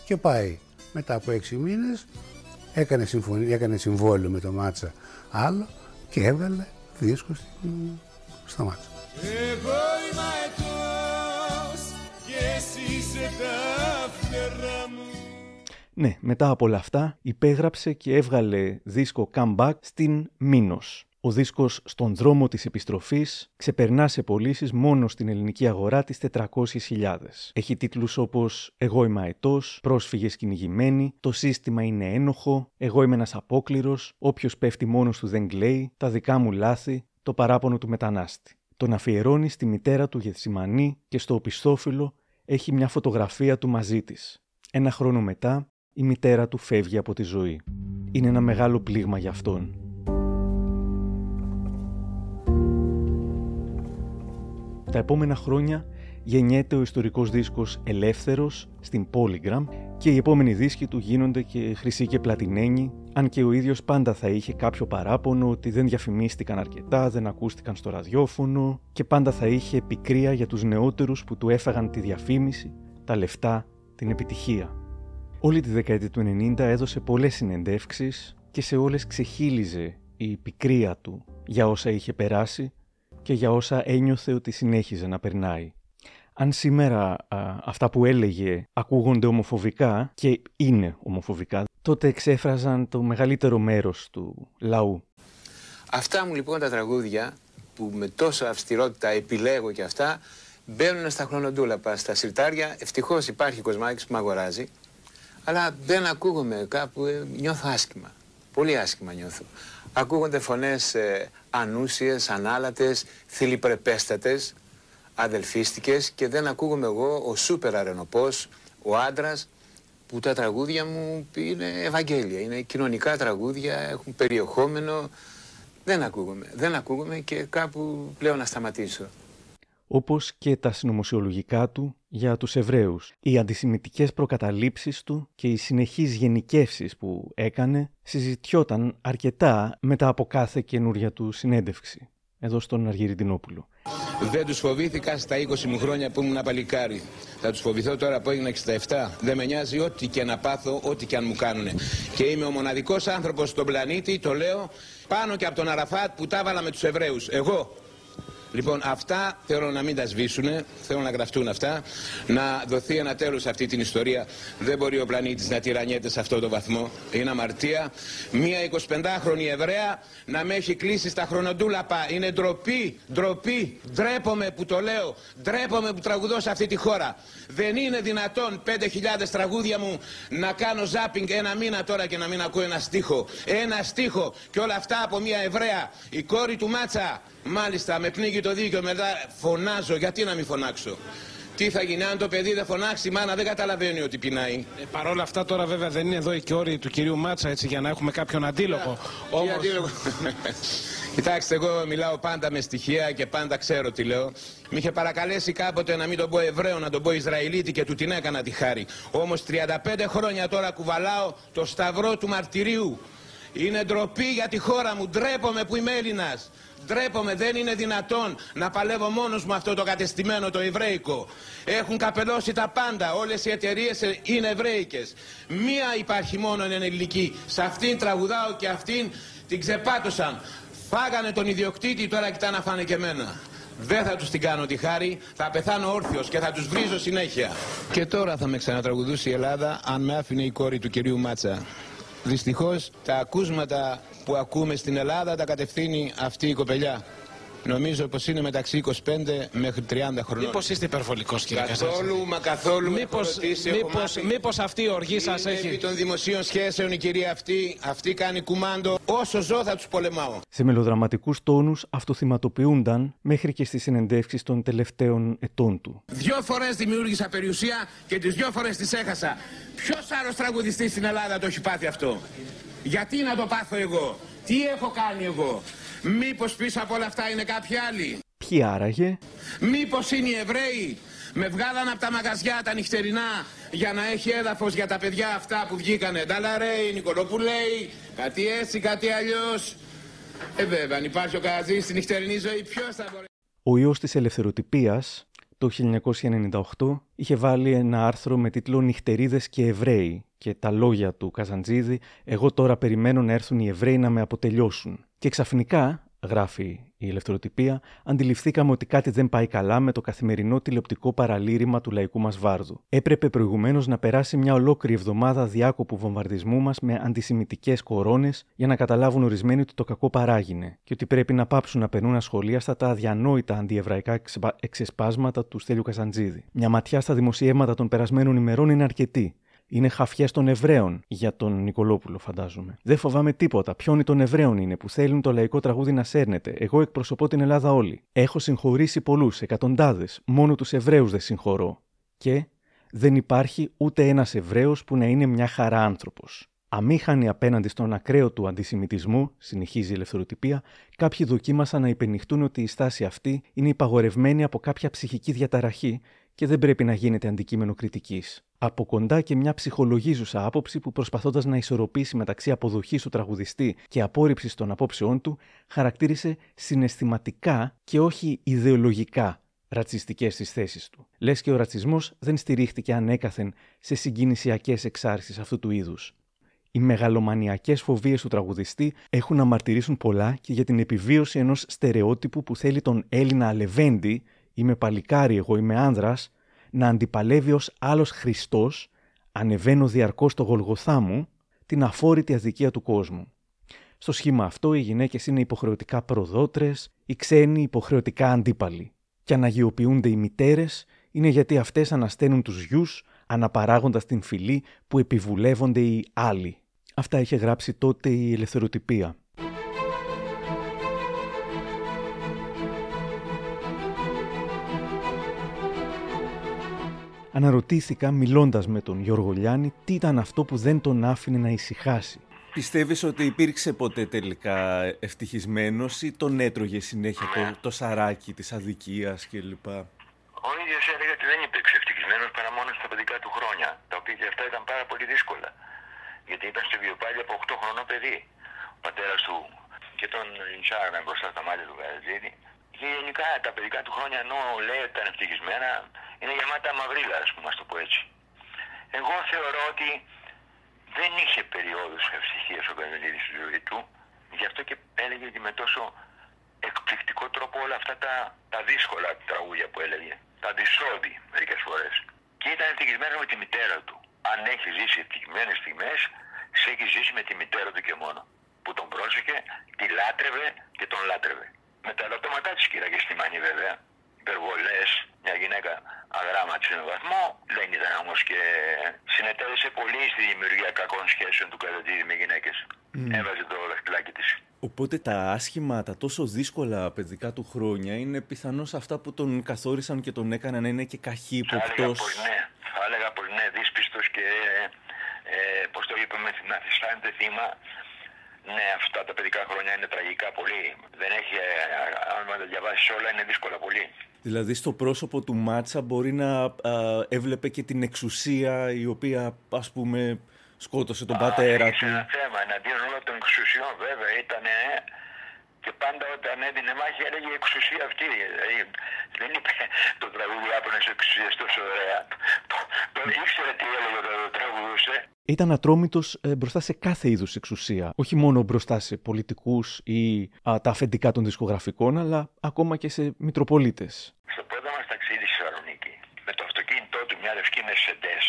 και πάει μετά από έξι μήνες έκανε, συμφωνία, έκανε συμβόλαιο με το Μάτσα άλλο και έβγαλε δίσκο στο Μάτσα. Εγώ είμαι και εσύ είσαι τα φτερά μου ναι, μετά από όλα αυτά υπέγραψε και έβγαλε δίσκο comeback στην Μήνος. Ο δίσκος στον δρόμο της επιστροφής ξεπερνά σε πωλήσεις μόνο στην ελληνική αγορά τις 400.000. Έχει τίτλους όπως «Εγώ είμαι αετός», «Πρόσφυγες κυνηγημένοι», «Το σύστημα είναι ένοχο», «Εγώ είμαι ένας απόκληρος», «Όποιος πέφτει μόνος του δεν κλαίει», «Τα δικά μου λάθη», «Το παράπονο του μετανάστη». Τον αφιερώνει στη μητέρα του Γεθσιμανή και στο οπισθόφυλλο έχει μια φωτογραφία του μαζί της. Ένα χρόνο μετά η μητέρα του φεύγει από τη ζωή. Είναι ένα μεγάλο πλήγμα για αυτόν. Τα επόμενα χρόνια γεννιέται ο ιστορικός δίσκος Ελεύθερος στην Polygram και οι επόμενοι δίσκοι του γίνονται και χρυσοί και πλατινένοι, αν και ο ίδιος πάντα θα είχε κάποιο παράπονο ότι δεν διαφημίστηκαν αρκετά, δεν ακούστηκαν στο ραδιόφωνο και πάντα θα είχε πικρία για τους νεότερους που του έφαγαν τη διαφήμιση, τα λεφτά, την επιτυχία. Όλη τη δεκαετία του 90 έδωσε πολλές συνεντεύξεις και σε όλες ξεχύλιζε η πικρία του για όσα είχε περάσει και για όσα ένιωθε ότι συνέχιζε να περνάει. Αν σήμερα αυτά που έλεγε ακούγονται ομοφοβικά και είναι ομοφοβικά, τότε εξέφραζαν το μεγαλύτερο μέρος του λαού. Αυτά μου λοιπόν τα τραγούδια που με τόσα αυστηρότητα επιλέγω και αυτά μπαίνουν στα χρονοτούλαπα, στα σιρτάρια. Ευτυχώς υπάρχει κοσμάκης που με αγοράζει αλλά δεν ακούγομαι κάπου, ε, νιώθω άσχημα. Πολύ άσχημα νιώθω. Ακούγονται φωνές ε, ανούσιες, ανάλατες, θηλυπρεπέστατες, αδελφίστικες και δεν ακούγομαι εγώ ο σούπερ αρενοπός, ο άντρας που τα τραγούδια μου είναι Ευαγγέλια, είναι κοινωνικά τραγούδια, έχουν περιεχόμενο. Δεν ακούγομαι, δεν ακούγομαι και κάπου πλέον να σταματήσω. Όπως και τα συνωμοσιολογικά του για τους Εβραίους. Οι αντισημιτικές προκαταλήψεις του και οι συνεχείς γενικεύσεις που έκανε συζητιόταν αρκετά μετά από κάθε καινούρια του συνέντευξη. Εδώ στον Αργυριτινόπουλο. Δεν τους φοβήθηκα στα 20 μου χρόνια που ήμουν παλικάρι. Θα τους φοβηθώ τώρα που έγινα 67. Δεν με νοιάζει ό,τι και να πάθω, ό,τι και αν μου κάνουν. Και είμαι ο μοναδικός άνθρωπος στον πλανήτη, το λέω, πάνω και από τον Αραφάτ που τα έβαλα με τους Εβραίους. Εγώ. Λοιπόν, αυτά θέλω να μην τα σβήσουν, θέλω να γραφτούν αυτά, να δοθεί ένα τέλος σε αυτή την ιστορία. Δεν μπορεί ο πλανήτης να τυραννιέται σε αυτό το βαθμό. Είναι αμαρτία. Μία 25χρονη Εβραία να με έχει κλείσει στα χρονοτούλαπα. Είναι ντροπή, ντροπή. Ντρέπομαι που το λέω. Ντρέπομαι που τραγουδώ σε αυτή τη χώρα. Δεν είναι δυνατόν 5.000 τραγούδια μου να κάνω ζάπινγκ ένα μήνα τώρα και να μην ακούω ένα στίχο. Ένα στίχο και όλα αυτά από μία Εβραία. Η κόρη του Μάτσα. Μάλιστα, με πνίγει το δίκιο, μετά φωνάζω. Γιατί να μην φωνάξω; Τι θα γίνει αν το παιδί δεν φωνάξει, η μάνα δεν καταλαβαίνει ότι πεινάει. Ε, Παρ' όλα αυτά τώρα βέβαια δεν είναι εδώ η κόρη του κυρίου Μάτσα έτσι για να έχουμε κάποιον αντίλογο. Τι Όμως... αντίλογο; Κοιτάξτε, εγώ μιλάω πάντα με στοιχεία και πάντα ξέρω τι λέω. Με είχε παρακαλέσει κάποτε να μην τον πω Εβραίο, να τον πω Ισραηλίτη και του την έκανα τη χάρη. Όμως 35 χρόνια τώρα κουβαλάω το σταυρό του μαρτυρίου. Είναι ντροπή για τη χώρα μου. Ντρέπομαι που είμαι Έλληνας. Ντρέπομαι, δεν είναι δυνατόν να παλεύω μόνος μου αυτό το κατεστημένο το εβραϊκό. Έχουν καπελώσει τα πάντα, όλες οι εταιρείες είναι εβραϊκές. Μία υπάρχει μόνο είναι ελληνική. Σε αυτήν τραγουδάω και αυτήν την ξεπάτωσαν. Φάγανε τον ιδιοκτήτη, τώρα κοιτά να φάνε και εμένα. Δεν θα τους την κάνω τη χάρη, θα πεθάνω όρθιος και θα τους βρίζω συνέχεια. Και τώρα θα με ξανατραγουδούσει η Ελλάδα αν με άφηνε η κόρη του κυρίου Μάτσα. Δυστυχώς τα ακούσματα που ακούμε στην Ελλάδα τα κατευθύνει αυτή η κοπελιά. Νομίζω πως είναι μεταξύ 25 μέχρι 30 χρονών. Μήπως είστε υπερβολικός κύριε Καθόλου, μα καθόλου. Μήπως, έχω ρωτήσει, έχω μήπως, μάθει. μήπως αυτή η οργή σας Είναι έχει... επί των δημοσίων σχέσεων η κυρία αυτή, αυτή κάνει κουμάντο. Όσο ζω θα τους πολεμάω. Σε μελοδραματικούς τόνους αυτοθυματοποιούνταν μέχρι και στις συνεντεύξεις των τελευταίων ετών του. Δυο φορές δημιούργησα περιουσία και τις δυο φορές τις έχασα. Ποιος άλλος τραγουδιστής στην Ελλάδα το έχει πάθει αυτό; Γιατί να το πάθω εγώ; Τι έχω κάνει εγώ; Μήπως πίσω από όλα αυτά είναι κάποιοι άλλοι; Ποιοι άραγε, Μήπως είναι οι Εβραίοι; Με βγάλαν από τα μαγαζιά τα νυχτερινά για να έχει έδαφος για τα παιδιά αυτά που βγήκανε. Νταλαρέι, Νικολοπουλέη, κάτι έτσι, κάτι αλλιώς. Ε βέβαια, αν υπάρχει ο Καζής στη νυχτερινή ζωή, ποιος θα μπορεί... ο ιός της ελευθεροτυπίας το 1998 είχε βάλει ένα άρθρο με τίτλο «Νυχτερίδες και Εβραίοι» και τα λόγια του Καζαντζίδη «Εγώ τώρα περιμένω να έρθουν οι Εβραίοι να με αποτελειώσουν». Και ξαφνικά, γράφει η ελευθεροτυπία, αντιληφθήκαμε ότι κάτι δεν πάει καλά με το καθημερινό τηλεοπτικό παραλήρημα του λαϊκού μας βάρδου. Έπρεπε προηγουμένως να περάσει μια ολόκληρη εβδομάδα διάκοπου βομβαρδισμού μας με αντισημιτικές κορώνες για να καταλάβουν ορισμένοι ότι το κακό παράγινε και ότι πρέπει να πάψουν να περνούν ασχολίαστα τα αδιανόητα αντιεβραϊκά εξεπα- εξεσπάσματα του Στέλιου Καζαντζίδη. Μια ματιά στα δημοσιεύματα των περασμένων ημερών είναι αρκετή. Είναι χαφιέ των Εβραίων για τον Νικολόπουλο, φαντάζομαι. Δεν φοβάμαι τίποτα. Ποιόνι των Εβραίων είναι που θέλουν το λαϊκό τραγούδι να σέρνεται. Εγώ εκπροσωπώ την Ελλάδα όλη. Έχω συγχωρήσει πολλούς, εκατοντάδες. Μόνο τους Εβραίους δεν συγχωρώ. Και δεν υπάρχει ούτε ένας Εβραίος που να είναι μια χαρά άνθρωπος. Αμήχανοι απέναντι στον ακραίο του αντισημιτισμό, συνεχίζει η ελευθεροτυπία, κάποιοι δοκίμασαν να υπενηχτούν ότι η στάση αυτή είναι υπαγορευμένη από κάποια ψυχική διαταραχή και δεν πρέπει να γίνεται αντικείμενο κριτικής. Από κοντά και μια ψυχολογίζουσα άποψη που προσπαθώντας να ισορροπήσει μεταξύ αποδοχής του τραγουδιστή και απόρριψης των απόψεών του, χαρακτήρισε συναισθηματικά και όχι ιδεολογικά ρατσιστικές τις θέσεις του. Λες και ο ρατσισμός δεν στηρίχτηκε ανέκαθεν σε συγκινησιακές εξάρσεις αυτού του είδους. Οι μεγαλομανιακές φοβίες του τραγουδιστή έχουν να μαρτυρήσουν πολλά και για την επιβίωση ενός στερεότυπου που θέλει τον Έλληνα αλεβέντη, είμαι παλικάρι, εγώ είμαι άνδρας, να αντιπαλεύει ως άλλος Χριστός, ανεβαίνω διαρκώς στο γολγοθά μου, την αφόρητη αδικία του κόσμου. Στο σχήμα αυτό οι γυναίκες είναι υποχρεωτικά προδότρες, οι ξένοι υποχρεωτικά αντίπαλοι. Και αναγιοποιούνται οι μητέρες είναι γιατί αυτές ανασταίνουν τους γιους, αναπαράγοντας την φυλή που επιβουλεύονται οι άλλοι. Αυτά είχε γράψει τότε η ελευθεροτυπία. Αναρωτήθηκα μιλώντας με τον Γιώργο Λιάννη τι ήταν αυτό που δεν τον άφηνε να ησυχάσει. Πιστεύεις ότι υπήρξε ποτέ τελικά ευτυχισμένος ή τον έτρωγε συνέχεια το, το σαράκι της αδικίας κλπ; Ο ίδιος έλεγε ότι δεν υπήρξε ευτυχισμένος ευτυχισμένο παρά μόνο στα παιδικά του χρόνια, τα οποία και αυτά ήταν πάρα πολύ δύσκολα. Γιατί ήταν στη βιοπάλια από 8 χρονών παιδί. Ο πατέρας του και τον λιντσάρανε μπροστά στα μάτια του Καρατζίδη. Και γενικά τα παιδικά του χρόνια ενώ λέει ότι ήταν ευτυχισμένα, είναι γεμάτα μαυρίλα, ας πούμε, ας το πω έτσι. Εγώ θεωρώ ότι δεν είχε περιόδους ευτυχίας ο Καρατζίδης στη ζωή του, γι' αυτό και έλεγε ότι με τόσο εκπληκτικό τρόπο όλα αυτά τα, τα δύσκολα τραγούδια που έλεγε. Τα δυσόδη μερικές φορές. Και ήταν ευτυχισμένος με τη μητέρα του. Αν έχει ζήσει ευτυχισμένες στιγμές, σε έχει ζήσει με τη μητέρα του και μόνο. Που τον πρόσεχε, τη λάτρευε και τον λάτρευε. Με τα ερωτώματά της κοίταγε στη μανή βέβαια. Υπερβολές, μια γυναίκα αγράμματη σε βαθμό. Δεν ήταν όμως και συνετέλεσε πολύ στη δημιουργία κακών σχέσεων του Καρατζίδη με γυναίκες. Mm. Έβαζε το δαχτυλάκι της. Οπότε τα άσχημα, τα τόσο δύσκολα παιδικά του χρόνια είναι πιθανώς αυτά που τον καθόρισαν και τον έκαναν να είναι και Θα έλεγα καχύποπτος. πως ναι, θα έλεγα πως ναι, δύσπιστος και ε, πώς το είπαμε, να αισθάνεται θύμα. Ναι, αυτά τα παιδικά χρόνια είναι τραγικά πολύ. Δεν έχει, ε, αν τα διαβάσεις όλα, είναι δύσκολα πολύ. Δηλαδή στο πρόσωπο του Μάτσα μπορεί να α, έβλεπε και την εξουσία η οποία ας πούμε σκότωσε τον πατέρα Είχε του. ένα θέμα εναντίον όλων των εξουσιών, βέβαια, ήταν και πάντα όταν έδινε μάχη έλεγε η εξουσία αυτή. Δηλαδή, δεν είπε το τραγούδι άπλωνε εξουσίας τόσο ωραία. Το, το ήξερε τι έλεγε όταν το τραγουδούσε. Ήταν ατρόμητος ε, μπροστά σε κάθε είδους εξουσία. Όχι μόνο μπροστά σε πολιτικούς ή α, τα αφεντικά των δισκογραφικών, αλλά ακόμα και σε μητροπολίτες. Στο πρώτο μας ταξίδι στη Θεσσαλονίκη, με το αυτοκίνητό του μια λευκή Mercedes,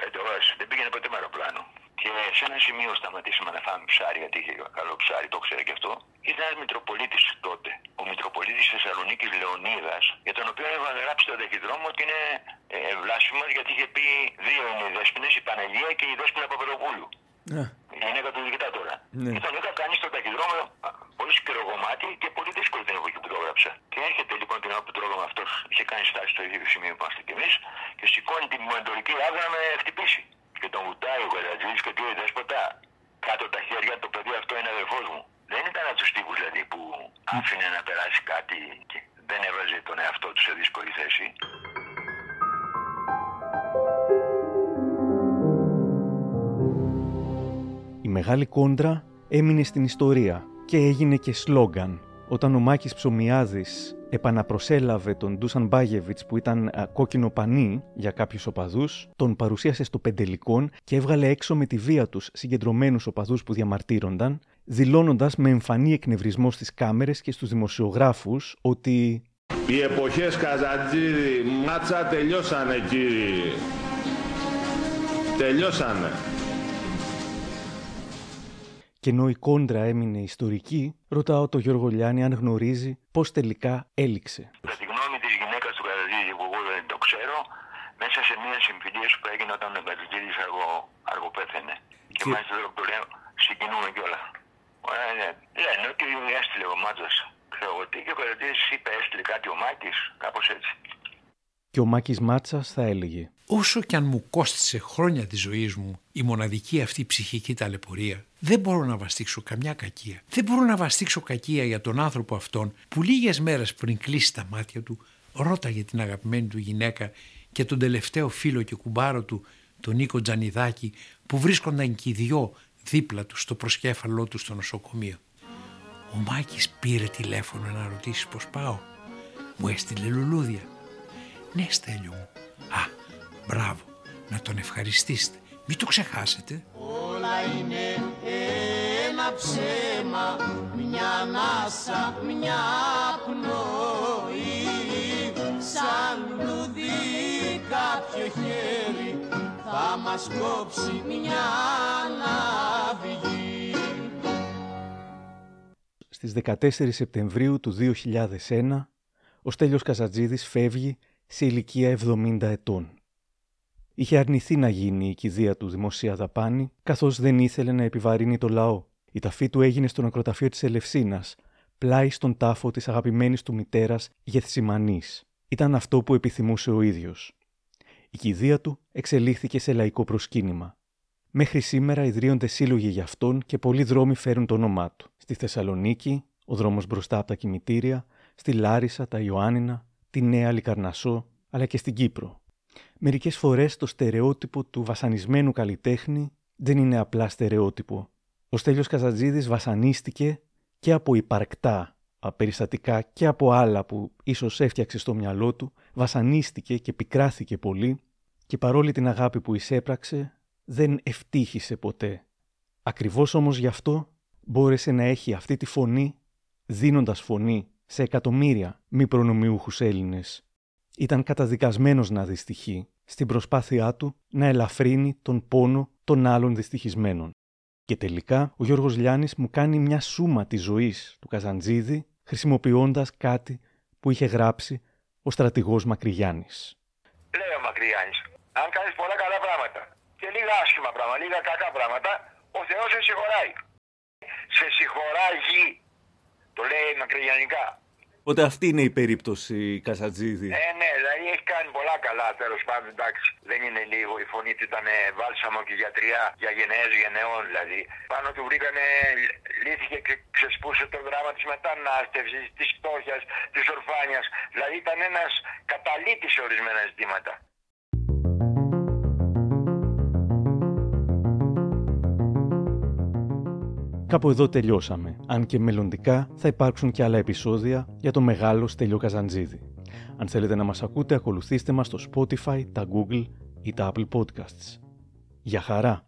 πέντε ώρες, δεν πήγαινε ποτέ με αεροπλάνο. Και σε ένα σημείο σταματήσαμε να φάμε ψάρι, γιατί είχε καλό ψάρι, το ξέρει και αυτό. Ήταν ένας Μητροπολίτης τότε. Ο Μητροπολίτης τη Θεσσαλονίκης Λεωνίδας, για τον οποίο είχα γράψει το ταχυδρόμο ότι είναι ε, βλάσφημο γιατί είχε πει δύο είναι οι δέσποινε, η Παναγία και η δέσποινα Παπαδοπούλου. Η γυναίκα του δικτάτορα. Ναι. Και τον είχα κάνει στο ταχυδρόμο α, πολύ σκληρό κομμάτι και πολύ δύσκολο την εποχή που το έγραψα. Και έρχεται λοιπόν την ώρα που το έγραψα αυτός, είχε κάνει στάση στο ίδιο σημείο που είμαστε κι εμείς και σηκώνει την μοντορική άδεια να με χτυπήσει. Και τον βουτάει ο Καρατζής και λέει δέσποτα, κάτω τα χέρια το παιδί αυτό είναι αδερφός μου. Δεν ήταν από τους τύπους δηλαδή που άφηνε να περάσει κάτι και δεν έβαζε τον εαυτό του σε δύσκολη θέση. Η μεγάλη κόντρα έμεινε στην ιστορία και έγινε και σλόγκαν. Όταν ο Μάκης Ψωμιάδης επαναπροσέλαβε τον Ντούσαν Μπάγεβιτς που ήταν α, κόκκινο πανί για κάποιους οπαδούς, τον παρουσίασε στο Πεντελικόν και έβγαλε έξω με τη βία τους συγκεντρωμένους οπαδούς που διαμαρτύρονταν, δηλώνοντας με εμφανή εκνευρισμό στις κάμερες και στους δημοσιογράφους ότι Οι εποχές Καζατζίδη μάτσα τελειώσανε κύριοι. Τελειώσανε. Και ενώ η κόντρα έμεινε ιστορική, ρωτάω τον Γιώργο Λιάννη αν γνωρίζει πώς τελικά έληξε. Κατά τη γνώμη της γυναίκας του Καρατζίδη που εγώ δεν το ξέρω, μέσα σε μια συμφιλίωση που έγινε όταν ο Καρατζίδης αργο, αργοπέθαινε. Και, μάλιστα τώρα που το λέω, συγκινούμε κιόλας. Ε, ναι. Λένε ότι έστειλε ο Μάτζας. Ξέρω εγώ τι και ο Καρατζίδης είπε έστειλε κάτι ο Μάκης, κάπως έτσι. Και ο Μάκης Μάτσας θα έλεγε Όσο κι αν μου κόστησε χρόνια της ζωής μου η μοναδική αυτή ψυχική ταλαιπωρία, δεν μπορώ να βαστίξω καμιά κακία. Δεν μπορώ να βαστίξω κακία για τον άνθρωπο αυτόν που λίγες μέρες πριν κλείσει τα μάτια του ρώταγε την αγαπημένη του γυναίκα και τον τελευταίο φίλο και κουμπάρο του, τον Νίκο Τζανιδάκη, που βρίσκονταν και οι δυο δίπλα τους στο προσκέφαλό τους στο νοσοκομείο. Ο Μάκης πήρε τηλέφωνο να ρωτήσει πώς πάω. Μου έστειλε λουλούδια. Ναι Στέλιο μου. Α, μπράβο. Να τον ευχαριστήσετε. Μην το ξεχάσετε. Όλα είναι ένα ψέμα, μια ανάσα, μια πνοή Σαν λουδί κάποιο χέρι θα μας κόψει μια ναυγή Στις 14 Σεπτεμβρίου του 2001, ο Στέλιος Καζατζίδης φεύγει σε ηλικία 70 ετών. Είχε αρνηθεί να γίνει η κηδεία του δημοσία δαπάνη, καθώς δεν ήθελε να επιβαρύνει το λαό. Η ταφή του έγινε στο νεκροταφείο της Ελευσίνας, πλάι στον τάφο της αγαπημένης του μητέρας Γεθσιμανής. Ήταν αυτό που επιθυμούσε ο ίδιος. Η κηδεία του εξελίχθηκε σε λαϊκό προσκύνημα. Μέχρι σήμερα ιδρύονται σύλλογοι για αυτόν και πολλοί δρόμοι φέρουν το όνομά του. Στη Θεσσαλονίκη, ο δρόμος μπροστά από τα κημητήρια, στη Λάρισα, τα Ιωάννινα, τη Νέα Λικαρνασό, αλλά και στην Κύπρο. Μερικές φορές το στερεότυπο του βασανισμένου καλλιτέχνη δεν είναι απλά στερεότυπο. Ο Στέλιος Καζατζίδης βασανίστηκε και από υπαρκτά περιστατικά και από άλλα που ίσως έφτιαξε στο μυαλό του, βασανίστηκε και πικράθηκε πολύ και παρόλη την αγάπη που εισέπραξε, δεν ευτύχησε ποτέ. Ακριβώς όμως γι' αυτό μπόρεσε να έχει αυτή τη φωνή, δίνοντας φωνή σε εκατομμύρια μη προνομιούχους Έλληνες. Ήταν καταδικασμένος να δυστυχεί στην προσπάθειά του να ελαφρύνει τον πόνο των άλλων δυστυχισμένων. Και τελικά ο Γιώργος Λιάννης μου κάνει μια σούμα της ζωής του Καζαντζίδη χρησιμοποιώντας κάτι που είχε γράψει ο στρατηγός Μακρυγιάννης. Λέει ο Μακρυγιάννης, αν κάνεις πολλά καλά πράγματα και λίγα άσχημα πράγματα, λίγα κακά πράγματα, ο Θεός σε συγχωράει. Σε συγχωράγει, το λέει μακρυγιανικά. Οπότε αυτή είναι η περίπτωση Καζατζίδη. Ε, ναι, δηλαδή έχει κάνει πολλά καλά τέλος πάντων. Εντάξει, δεν είναι λίγο. Η φωνή του ήταν βάλσαμο και γιατριά για γενναίες γενναιών δηλαδή. Πάνω του βρήκανε, λύθηκε και ξεσπούσε το δράμα της μετανάστευσης, της φτώχειας, της ορφάνειας. Δηλαδή ήταν ένας καταλήτης σε ορισμένα ζητήματα. Κάπου εδώ τελειώσαμε, αν και μελλοντικά θα υπάρξουν και άλλα επεισόδια για το μεγάλο Στέλιο Καζαντζίδη. Αν θέλετε να μας ακούτε, ακολουθήστε μας στο Spotify, τα Google ή τα Apple Podcasts. Για χαρά!